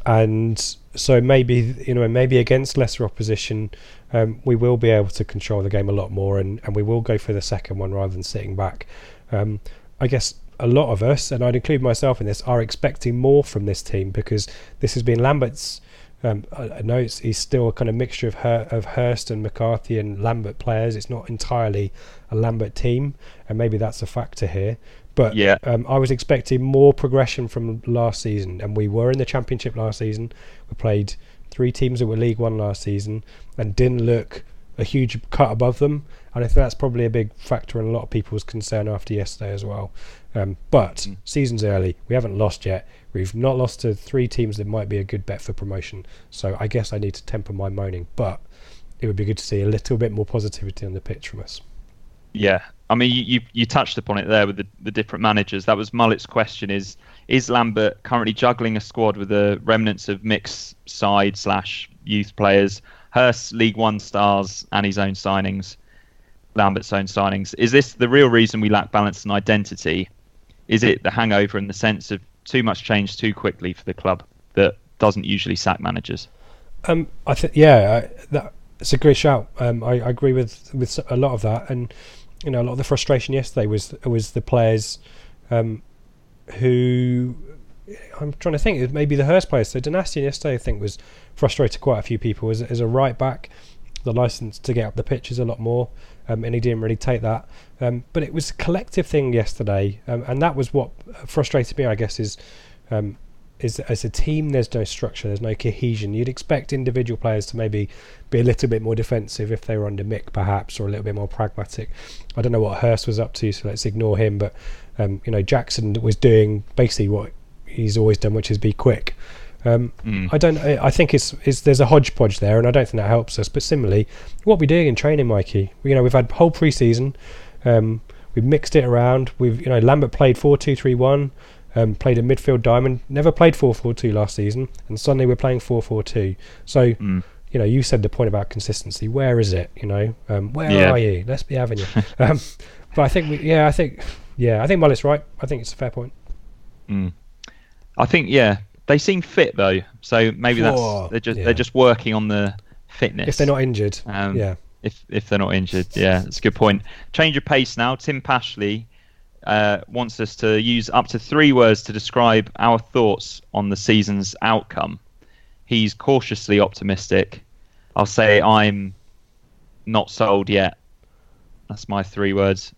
and so maybe you know maybe against lesser opposition, um, we will be able to control the game a lot more, and, and we will go for the second one rather than sitting back. Um, I guess a lot of us, and I'd include myself in this, are expecting more from this team because this has been Lambert's. Um, I, I know it's, he's still a kind of mixture of Hur, of Hurst and McCarthy and Lambert players. It's not entirely a Lambert team, and maybe that's a factor here. But Yeah. um, I was expecting more progression from last season, and we were in the championship last season. We played three teams that were League One last season, and didn't look a huge cut above them. And I think that's probably a big factor in a lot of people's concern after yesterday as well. Um, but season's early. We haven't lost yet. We've not lost to three teams that might be a good bet for promotion. So I guess I need to temper my moaning. But it would be good to see a little bit more positivity on the pitch from us. yeah. I mean, you, you you touched upon it there with the, the different managers. That was Mullet's question: is is Lambert currently juggling a squad with the remnants of Mick's side slash youth players, Hurst League One stars, and his own signings, Lambert's own signings? Is this the real reason we lack balance and identity? Is it the hangover and the sense of too much change too quickly for the club that doesn't usually sack managers? Um, I think yeah, I, that it's a great shout. Um, I, I agree with with a lot of that, and you know, a lot of the frustration yesterday was was the players um, who I'm trying to think. Maybe the Hurst players. So Donacien yesterday, I think, was frustrated quite a few people as, as a right back. The license to get up the pitches a lot more, um, and he didn't really take that. Um, but it was a collective thing yesterday, um, and that was what frustrated me. I guess is um, is as a team, there's no structure, there's no cohesion. You'd expect individual players to maybe be a little bit more defensive if they were under Mick, perhaps, or a little bit more pragmatic. I don't know what Hurst was up to, so let's ignore him. But um, you know, Jackson was doing basically what he's always done, which is be quick. Um, Mm. I don't. I think it's, it's there's a hodgepodge there, and I don't think that helps us. But similarly, what we're doing in training, Mikey, you know, we've had whole preseason. Um, we've mixed it around. We've you know Lambert played four two three one. Um, played a midfield diamond. Never played four four two last season, and suddenly we're playing four four two. So Mm. you know, you said the point about consistency. Where is it? You know, um, where Yeah. are you? Let's be having you. um, but I think, we, yeah, I think, yeah, I think Mullet's right. I think it's a fair point. Mm. I think yeah, they seem fit though, so maybe that's they're just yeah. they're just working on the fitness. If they're not injured, Um, yeah, if if they're not injured. Yeah, that's a good point. Change of pace now. Tim Pashley uh, wants us to use up to three words to describe our thoughts on the season's outcome. He's cautiously optimistic. I'll say I'm not sold yet. That's my three words.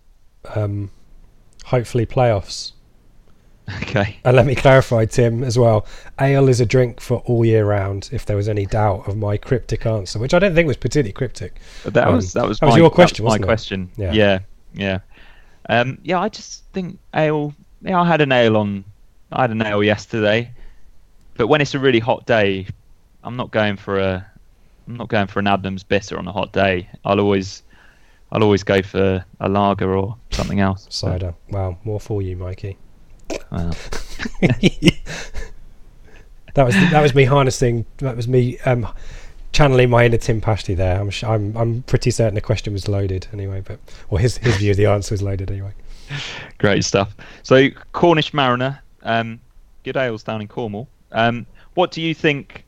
um, hopefully playoffs. Okay. And let me clarify, Tim, as well. Ale is a drink for all year round. If there was any doubt of my cryptic answer, which I don't think was particularly cryptic. But that Um, was that was that was my, your question, was my it? question. Yeah. yeah, yeah. Um, yeah, I just think ale. Yeah, I had a nail on. I had a nail yesterday, but when it's a really hot day, I'm not going for a. I'm not going for an Adnams bitter on a hot day. I'll always, I'll always go for a lager or something else. Cider. Wow, more for you, Mikey. That was that was me harnessing. That was me um, channeling my inner Tim Pashley there. I'm I'm I'm pretty certain the question was loaded anyway, but or his his view of the answer was loaded anyway. Great stuff. So Cornish Mariner, um, good ales down in Cornwall. Um, what do you think?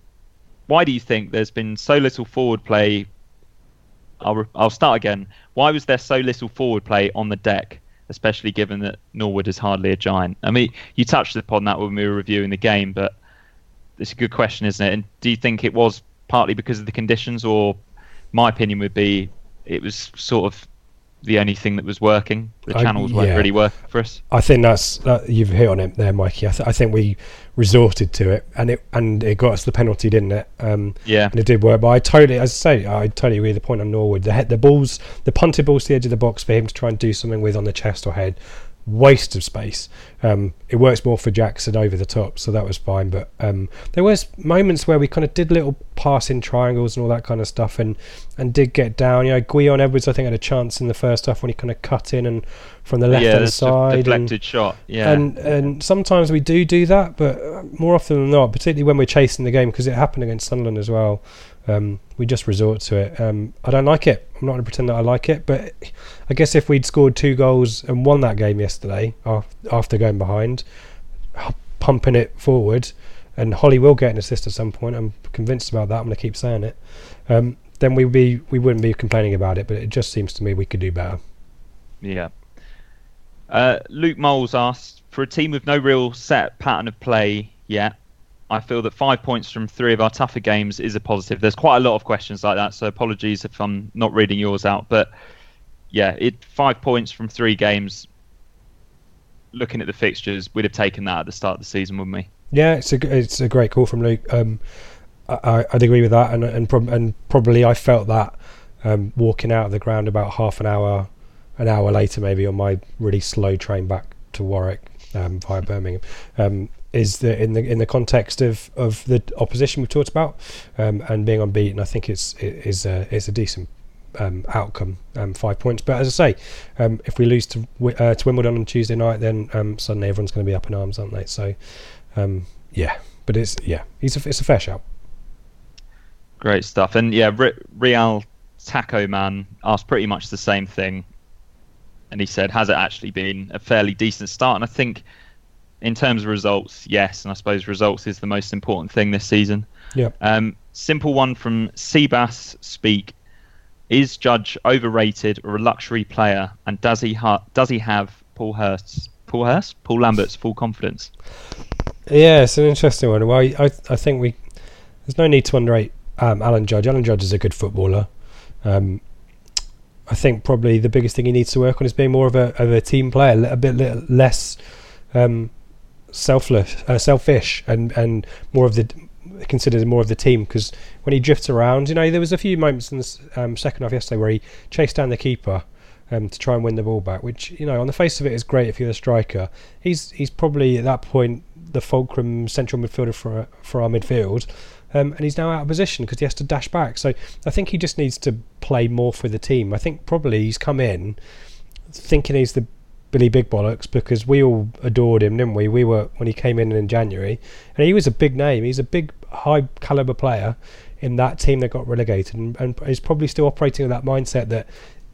Why do you think there's been so little forward play? I'll I'll start again. Why was there so little forward play on the deck, especially given that Norwood is hardly a giant? I mean, you touched upon that when we were reviewing the game, but it's a good question, isn't it? And do you think it was partly because of the conditions, or my opinion would be it was sort of the only thing that was working? The I- channels weren't really working for us. I think that's that, you've hit on it there, Mikey. I, th- I think we resorted to it, and it and it got us the penalty, didn't it? Um, Yeah. and it did work. But I totally, as I say, I totally agree with the point on Norwood. The head, the balls, the punted balls to the edge of the box for him to try and do something with on the chest or head, waste of space. Um, it works more for Jackson over the top, so that was fine. But um, there was moments where we kind of did little passing triangles and all that kind of stuff, and and did get down. You know, Gwion Edwards, I think, had a chance in the first half when he kind of cut in and from the left yeah, hand side. and- deflected shot. Yeah, and and sometimes we do do that, but uh, more often than not, particularly when we're chasing the game, because it happened against Sunderland as well. Um, we just resort to it. Um, I don't like it. I'm not going to pretend that I like it, but I guess if we'd scored two goals and won that game yesterday af- after going behind, pumping it forward, and Holy will get an assist at some point. I'm convinced about that. I'm going to keep saying it. Um, then we'd be we wouldn't be complaining about it, but it just seems to me we could do better. yeah. Uh, Luke Moles asked for a team with no real set pattern of play yet. I feel that five points from three of our tougher games is a positive. There's quite a lot of questions like that, so apologies if I'm not reading yours out. But yeah, it five points from three games. Looking at the fixtures, we'd have taken that at the start of the season, wouldn't we? Yeah, it's a it's a great call from Luke. Um, I, I'd agree with that, and and, prob- and probably I felt that um, walking out of the ground about half an hour, an hour later maybe on my really slow train back to Warwick um, via Birmingham. Um, is the in the in the context of, of the opposition we've talked about um, and being unbeaten, I think it's it is a it's a decent um, outcome, um, five points. But as I say, um, if we lose to uh, to Wimbledon on Tuesday night, then um, suddenly everyone's going to be up in arms, aren't they? So, um, yeah. But it's yeah, it's a, it's a fair shout. Great stuff. And yeah, Re- Real Taco Man asked pretty much the same thing. And he said, Has it actually been a fairly decent start? And I think, in terms of results, yes. And I suppose results is the most important thing this season. Yeah. Um, simple one from Seabass Speak. Is Judge overrated or a luxury player? And does he ha- does he have Paul Hurst's Paul Hurst? Paul Lambert's full confidence? Yeah, it's an interesting one. Well, I I, I think we there's no need to underrate um, Alan Judge. Alan Judge is a good footballer. Um, I think probably the biggest thing he needs to work on is being more of a of a team player, a bit less um, selfless, uh, selfish, and and more of the considered more of the team because when he drifts around, you know, there was a few moments in the um, second half yesterday where he chased down the keeper um, to try and win the ball back, which you know, on the face of it, is great if you're the striker. He's he's probably at that point the fulcrum central midfielder for for our midfield. Um, and he's now out of position because he has to dash back. So I think he just needs to play more for the team. I think probably he's come in thinking he's the Billy Big Bollocks because we all adored him, didn't we? We were when he came in in January, and he was a big name. He's a big, high caliber player in that team that got relegated, and, and he's probably still operating with that mindset that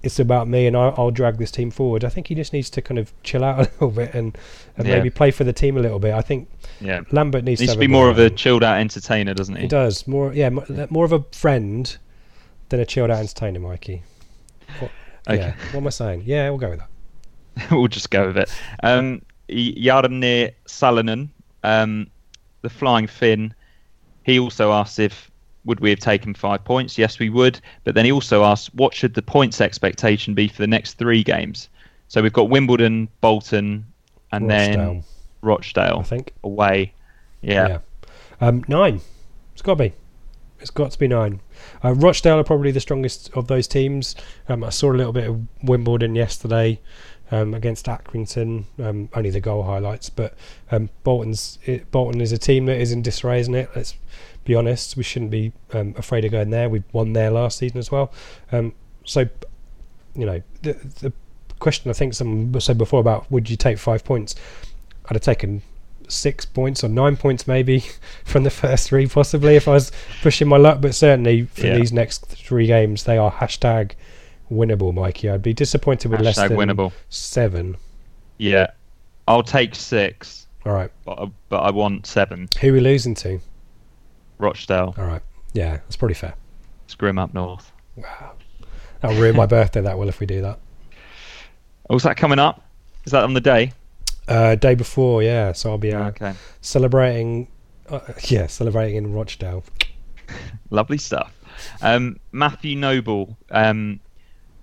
it's about me and I'll, I'll, drag this team forward. I think he just needs to kind of chill out a little bit and, and yeah. maybe play for the team a little bit. I think yeah. Lambert needs, needs to, to be more of a chilled out entertainer, doesn't he? He does more. Yeah, more of a friend than a chilled out entertainer, Mikey. What, okay. Yeah. What am I saying? Yeah, we'll go with that. we'll just go with it. Um, Jaromir Salonen, um, the Flying Finn. He also asked if would we have taken five points? Yes, we would. But then he also asked, what should the points expectation be for the next three games? So we've got Wimbledon, Bolton, and Rochdale. then Rochdale. I think away. Yeah. yeah. Um, nine. It's got to be. It's got to be nine. Uh, Rochdale are probably the strongest of those teams. Um, I saw a little bit of Wimbledon yesterday um, against Accrington. Um, only the goal highlights, but um, Bolton's it, Bolton is a team that is in disarray, isn't it? Let's be honest. We shouldn't be um, afraid of going there. We won there last season as well. Um, so, you know, the, the question I think someone said before about would you take five points? I'd have taken six points or nine points maybe from the first three possibly if I was pushing my luck. But certainly for yeah. these next three games, they are hashtag winnable, Mikey. I'd be disappointed with hashtag less than winnable. seven. Yeah, I'll take six. All right, but, but I want seven. Who are we losing to? Rochdale. All right. Yeah, that's pretty fair. It's grim up north. Wow. That'll ruin my birthday, that will, if we do that. Oh, is that coming up? Is that on the day? Uh, day before, yeah. So I'll be uh, okay. celebrating. Uh, yeah, celebrating in Rochdale. Lovely stuff. Um, Matthew Noble, um,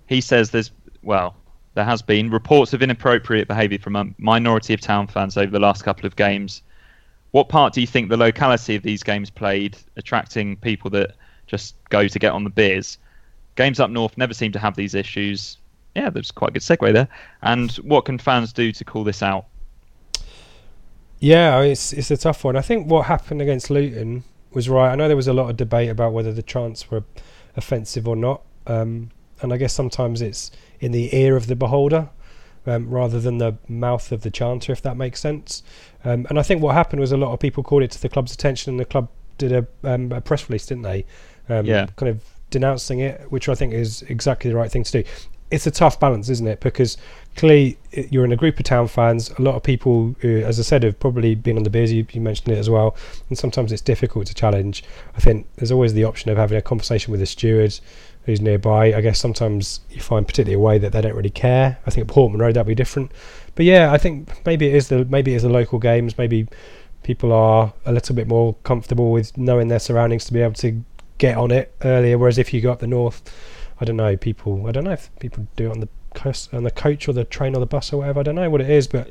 he says there's well, there has been reports of inappropriate behaviour from a minority of town fans over the last couple of games what part do you think the locality of these games played, attracting people that just go to get on the beers? Games up north never seem to have these issues. Yeah, there's quite a good segue there. And what can fans do to call this out? Yeah, it's it's a tough one. I think what happened against Luton was right. I know there was a lot of debate about whether the chants were offensive or not, um, and I guess sometimes it's in the ear of the beholder um, rather than the mouth of the chanter, if that makes sense. Um, and I think what happened was a lot of people called it to the club's attention, and the club did a, um, a press release, didn't they? Um, yeah. Kind of denouncing it, which I think is exactly the right thing to do. It's a tough balance, isn't it? Because clearly you're in a group of town fans. A lot of people, who, as I said, have probably been on the beers. You, you, mentioned it as well, and sometimes it's difficult to challenge. I think there's always the option of having a conversation with the steward who's nearby. I guess sometimes you find, particularly away, that they don't really care. I think at Portman Road that'd be different. But yeah, I think maybe it is the maybe it is the local games. Maybe people are a little bit more comfortable with knowing their surroundings to be able to get on it earlier. Whereas if you go up the north, I don't know, people. I don't know if people do it on the coast, on the coach or the train or the bus or whatever. I don't know what it is, but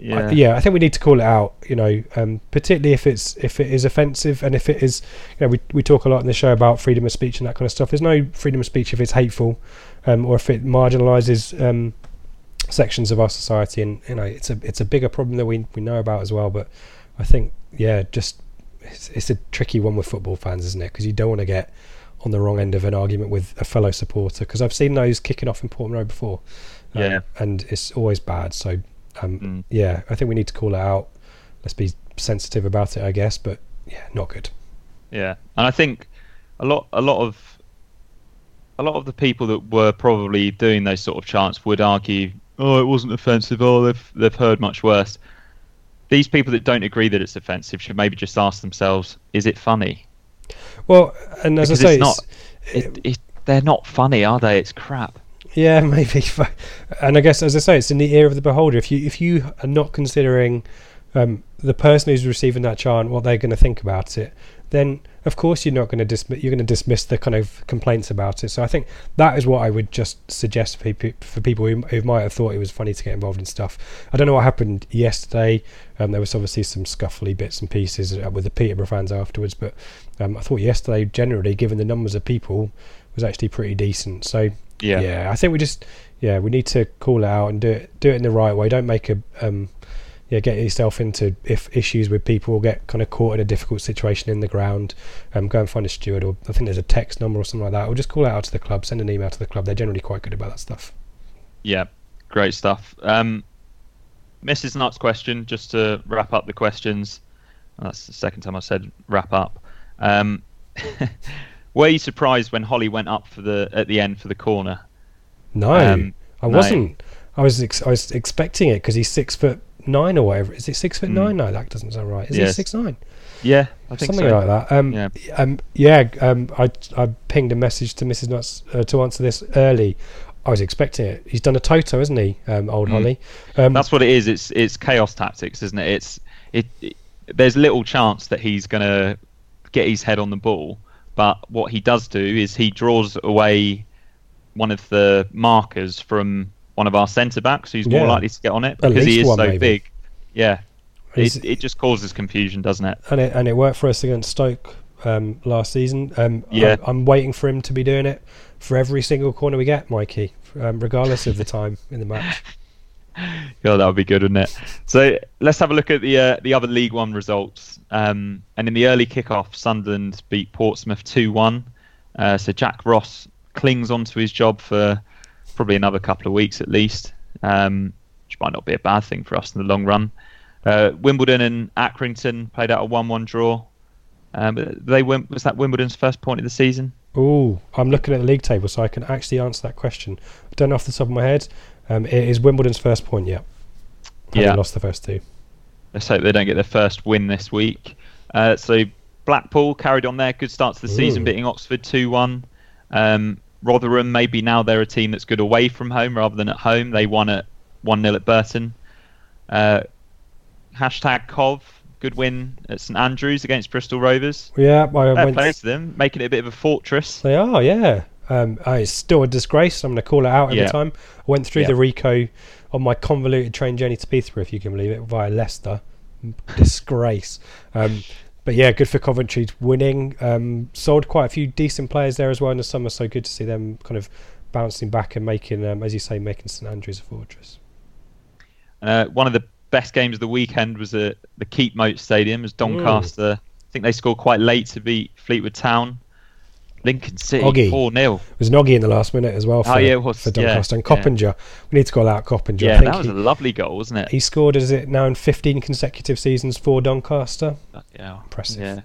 yeah, I, yeah, I think we need to call it out. You know, um, particularly if it's if it is offensive and if it is, you know, we we talk a lot in the show about freedom of speech and that kind of stuff. There's no freedom of speech if it's hateful, um, or if it marginalises um, sections of our society. And you know, it's a it's a bigger problem that we we know about as well. But I think yeah, just it's, it's a tricky one with football fans, isn't it? Because you don't want to get on the wrong end of an argument with a fellow supporter because I've seen those kicking off in Portman Road before. Um, yeah, and it's always bad. So um, mm. yeah, I think we need to call it out. Let's be sensitive about it, I guess. But yeah, not good. Yeah, and I think a lot, a lot of, a lot of the people that were probably doing those sort of chants would argue, "Oh, it wasn't offensive. Oh, they've they've heard much worse." These people that don't agree that it's offensive should maybe just ask themselves, "Is it funny?" Well, and as because I say, it's not. It, it, they're not funny, are they? It's crap. Yeah, maybe. And I guess, as I say, it's in the ear of the beholder. If you if you are not considering um, the person who's receiving that chant, what they're going to think about it, then of course you're not going to dismiss you're going to dismiss the kind of complaints about it. So I think that is what I would just suggest for people, for people who, who might have thought it was funny to get involved in stuff. I don't know what happened yesterday. Um, there was obviously some scuffly bits and pieces uh, with the Peterborough fans afterwards, but um, I thought yesterday, generally, given the numbers of people, was actually pretty decent. So Yeah. yeah, I think we just yeah we need to call it out and do it do it in the right way. Don't make a um, yeah get yourself into if issues with people or get kind of caught in a difficult situation in the ground. Um, go and find a steward or I think there's a text number or something like that. Or just call it out to the club, send an email to the club. They're generally quite good about that stuff. Yeah, great stuff. Um, Mrs. Nutt's question, just to wrap up the questions. That's the second time I said wrap up. Um, were you surprised when Holy went up for the at the end for the corner? No, Um, I no. wasn't. I was ex- I was expecting it because he's six foot nine or whatever. Is it six foot Mm. nine? No, that doesn't sound right. Is he Yes. six nine? Yeah, I think something so. like that. Um, Yeah. um, yeah. Um, I I pinged a message to Mrs. Nuts uh, to answer this early. I was expecting it. He's done a Toto, isn't he, um, old Mm. Holy? Um, That's what it is. It's it's chaos tactics, isn't it? It's it. it there's little chance that he's gonna get his head on the ball, but what he does do is he draws away one of the markers from one of our centre backs, who's more likely to get on it because he is one, so maybe. big. Yeah, it, it just causes confusion, doesn't it? and it and it worked for us against Stoke um, last season. Um, Yeah. I'm, I'm waiting for him to be doing it for every single corner we get, Mikey, um, regardless of the time in the match. God, that would be good, wouldn't it? So let's have a look at the uh, the other League One results. Um, and in the early kickoff, Sunderland beat Portsmouth two one. Uh, so Jack Ross clings onto his job for probably another couple of weeks at least, um, which might not be a bad thing for us in the long run. Uh, Wimbledon and Accrington played out a one-one draw. Um, they. Was that Wimbledon's first point of the season? Oh, I'm looking at the league table, so I can actually answer that question. I don't know off the top of my head. Um, it is Wimbledon's first point yet. Having Yeah. lost the first two. Let's hope they don't get their first win this week. Uh, so Blackpool carried on their good start to the season, beating Oxford 2 1. Um, Rotherham, maybe now they're a team that's good away from home rather than at home. They won at 1 0 at Burton. Uh, hashtag Cov, good win at St Andrews against Bristol Rovers. Yeah, I Fair went. play to them, making it a bit of a fortress. They are, yeah. Um, uh, it's still a disgrace. I'm going to call it out every Yeah. time. I went through Yeah. the Ricoh on my convoluted train journey to Peterborough, if you can believe it, via Leicester. Disgrace. Um, but yeah, good for Coventry winning. Um, sold quite a few decent players there as well in the summer, so good to see them kind of bouncing back and making, um, as you say, making St Andrews a fortress. Uh, one of the best games of the weekend was at the Keepmoat Stadium as Doncaster. I think they scored quite late to beat Fleetwood Town. Lincoln City Oggy. 4 0. It was Noggy in the last minute as well for, Oh, yeah, it was, for yeah, Doncaster. and yeah. Coppinger. We need to call out Coppinger. Yeah, that was he, a lovely goal, wasn't it? he scored, is it now in 15 consecutive seasons for Doncaster? Yeah, Impressive. Yeah.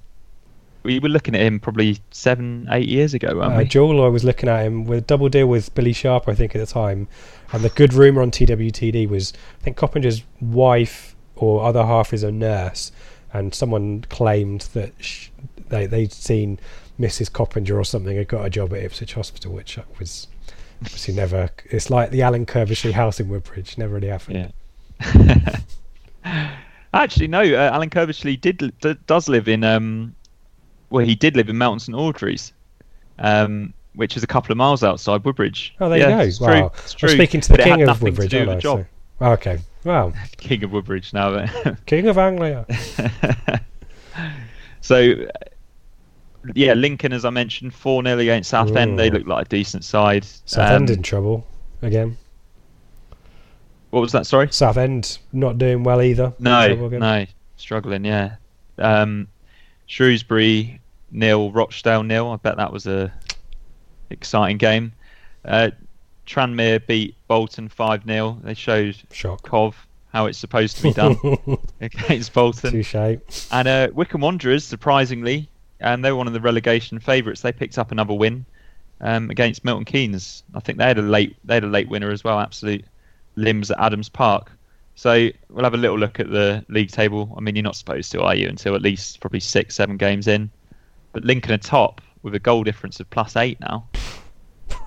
We were looking at him probably seven, eight years ago, weren't Uh, we? Joel, I was looking at him with a double deal with Billy Sharp, I think, at the time. And the good rumour on TWTD was I think Coppinger's wife or other half is a nurse, and someone claimed that sh- they, they'd seen Mrs. Coppinger or something had got a job at Ipswich Hospital, which was obviously never. It's like the Alan Curbishley house in Woodbridge, never really happened. Yeah. Actually, no. Uh, Alan Curbishley did d- does live in um, well, he did live in Melton St Aldries, um, which is a couple of miles outside Woodbridge. Oh, there yeah, you go. It's wow. true. It's I'm true. speaking to the But king of nothing to Woodbridge, do with I? job. So- okay. Wow. King of Woodbridge now. King of Anglia. so, yeah, Lincoln, as I mentioned, 4 0 against Southend. They look like a decent side. Southend Um, in trouble again. What was that? Sorry. Southend not doing well either. No, no, struggling. Yeah. Um, Shrewsbury nil, Rochdale nil. I bet that was a exciting game. Uh, Tranmere beat Bolton five 0 They showed Shock. Cov how it's supposed to be done against Bolton. Touche. And uh, Wycombe Wanderers, surprisingly, and they were one of the relegation favourites. They picked up another win um, against Milton Keynes. I think they had a late they had a late winner as well. Absolute limbs at Adams Park. So we'll have a little look at the league table. I mean, you're not supposed to, are you? Until at least probably six, seven games in. But Lincoln are top with a goal difference of plus eight now.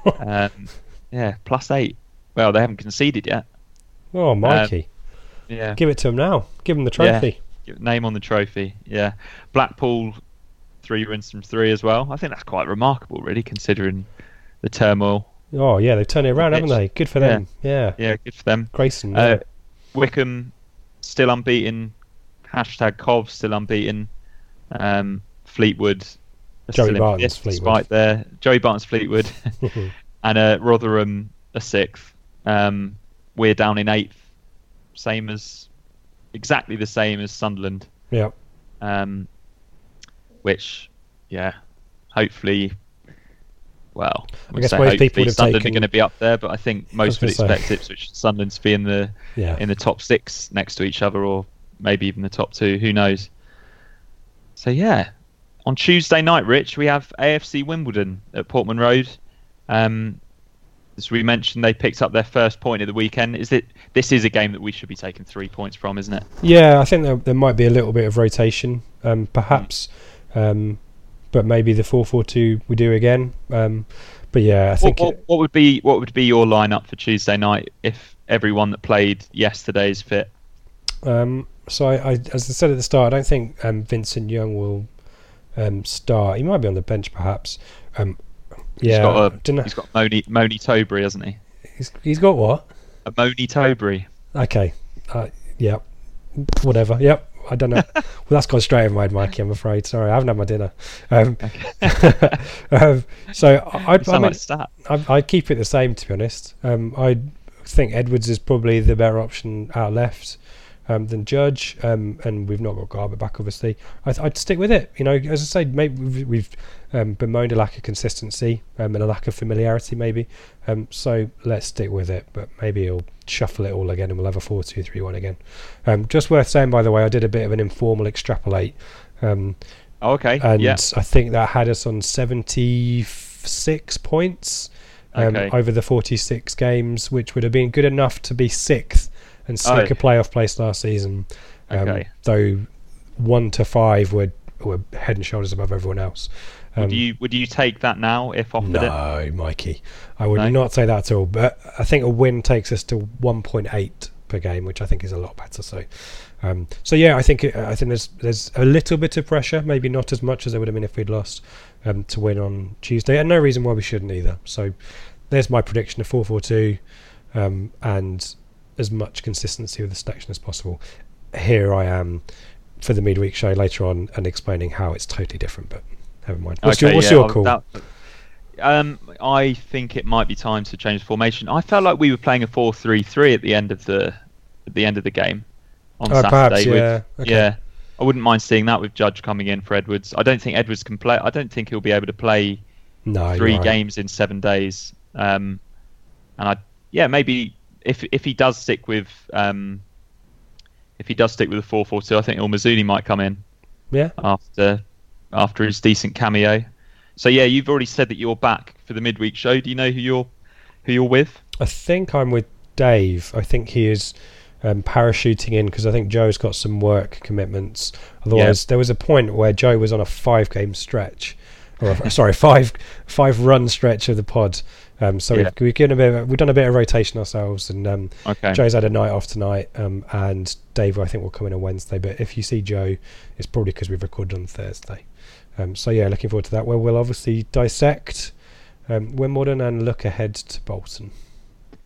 um, yeah, plus eight. Well, they haven't conceded yet. Oh, Mikey. Yeah. Give it to them now. Give them the trophy. Give- Name on the trophy. Yeah. Blackpool three wins from three as well. I think that's quite remarkable, really, considering the turmoil. Oh yeah, they've turned it around, haven't they? Good for them. Yeah, Yeah, good for them. Grayson. Uh, Wycombe still unbeaten. Hashtag Cov still unbeaten. Um, Fleetwood. Joey Barton's Fleetwood. Despite their Joey Barton's Fleetwood, and uh, Rotherham a sixth. Um, we're down in eighth, same as exactly the same as Sunderland. yeah, Um, which, yeah, hopefully. Well, I guess most hopefully people would Sunderland taken- are going to be up there, but I think most would was gonna say. expect Ipswich and Sunderland to be in the yeah. in the top six next to each other, or maybe even the top two. Who knows? So yeah, on Tuesday night, Rich, we have AFC Wimbledon at Portman Road. Um, as we mentioned, they picked up their first point of the weekend. Is it? This is a game that we should be taking three points from, isn't it? Yeah, I think there, there might be a little bit of rotation, um, perhaps, um, but maybe the four-four-two we do again. Um, but yeah, I What, think what, what would be what would be your lineup for Tuesday night if everyone that played yesterday is fit? Um, so I, I, as I said at the start, I don't think um, Vincent Young will um, start. He might be on the bench, perhaps. Um, yeah, he's got a, he's got Moni Moni Towbury, hasn't he? he's, he's got what? A Moni Towbury. Okay, uh, yeah, whatever. Yep, I don't know. well, that's gone straight over my head, Mikey. I'm afraid. Sorry, I haven't had my dinner. Um, um, so I, I, mean, I, I, keep it the same, to be honest. Um, I think Edwards is probably the better option out left um, than Judge, um, and we've not got Garbutt back, obviously. I, I'd stick with it. You know, as I say, maybe we've, we've um, bemoaned a lack of consistency um, and a lack of familiarity, maybe. Um, so let's stick with it, but maybe he'll shuffle it all again and we'll have a 4 2 3 1 again. Um, just worth saying, by the way, I did a bit of an informal extrapolate. Um, Oh, okay. and yeah. I think that had us on 76 points um, Okay. over the 46 games, which would have been good enough to be sixth and sneak Oh. a playoff place last season. Um, Okay. Though one to five were were head and shoulders above everyone else. Um, would you would you take that now if offered it? no, Mikey, I would No? not say that at all. But I think a win takes us to 1.8 per game, which I think is a lot better. So, um, so yeah, I think it, I think there's there's a little bit of pressure, maybe not as much as there would have been if we'd lost um, to win on Tuesday, and no reason why we shouldn't either. So, there's my prediction of 4-4-2, um, and as much consistency with the selection as possible. Here I am for the midweek show later on and explaining how it's totally different, but never mind. What's your, what's yeah, your call? that- um, I think it might be time to change the formation. I felt like we were playing a four-three-three at the end of the at the end of the game on Oh, Saturday. perhaps, with, yeah, okay. yeah. I wouldn't mind seeing that with Judge coming in for Edwards. I don't think Edwards can play. I don't think he'll be able to play no, 3 right. games in seven days. Um, and I, yeah, maybe if if he does stick with um, if he does stick with the four four two, I think El Mizouni might come in Yeah. after after his decent cameo. So yeah, you've already said that you're back for the midweek show. Do you know who you're who you're with? I think I'm with Dave. I think he is um, parachuting in because I think Joe's got some work commitments. Otherwise, there was a point where Joe was on a five-game stretch, or a, sorry, five five-run stretch of the pod. Um, so Yeah. we've, we've given a bit. Of, we've done a bit of rotation ourselves, and um, Okay. Joe's had a night off tonight, um, and Dave I think will come in on Wednesday. But if you see Joe, it's probably because we've recorded on Thursday. Um, so yeah, looking forward to that. Where we'll obviously dissect um, Wimbledon and look ahead to Bolton.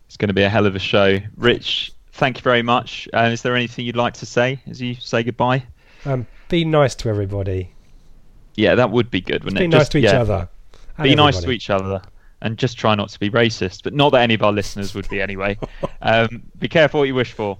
It's going to be a hell of a show. Rich, thank you very much. Uh, is there anything you'd like to say as you say goodbye? Um, be nice to everybody. Yeah, that would be good, wouldn't Be it? nice Just- to each yeah. other. be nice to each other and just try not to be racist but not that any of our listeners would be anyway. Um, be careful what you wish for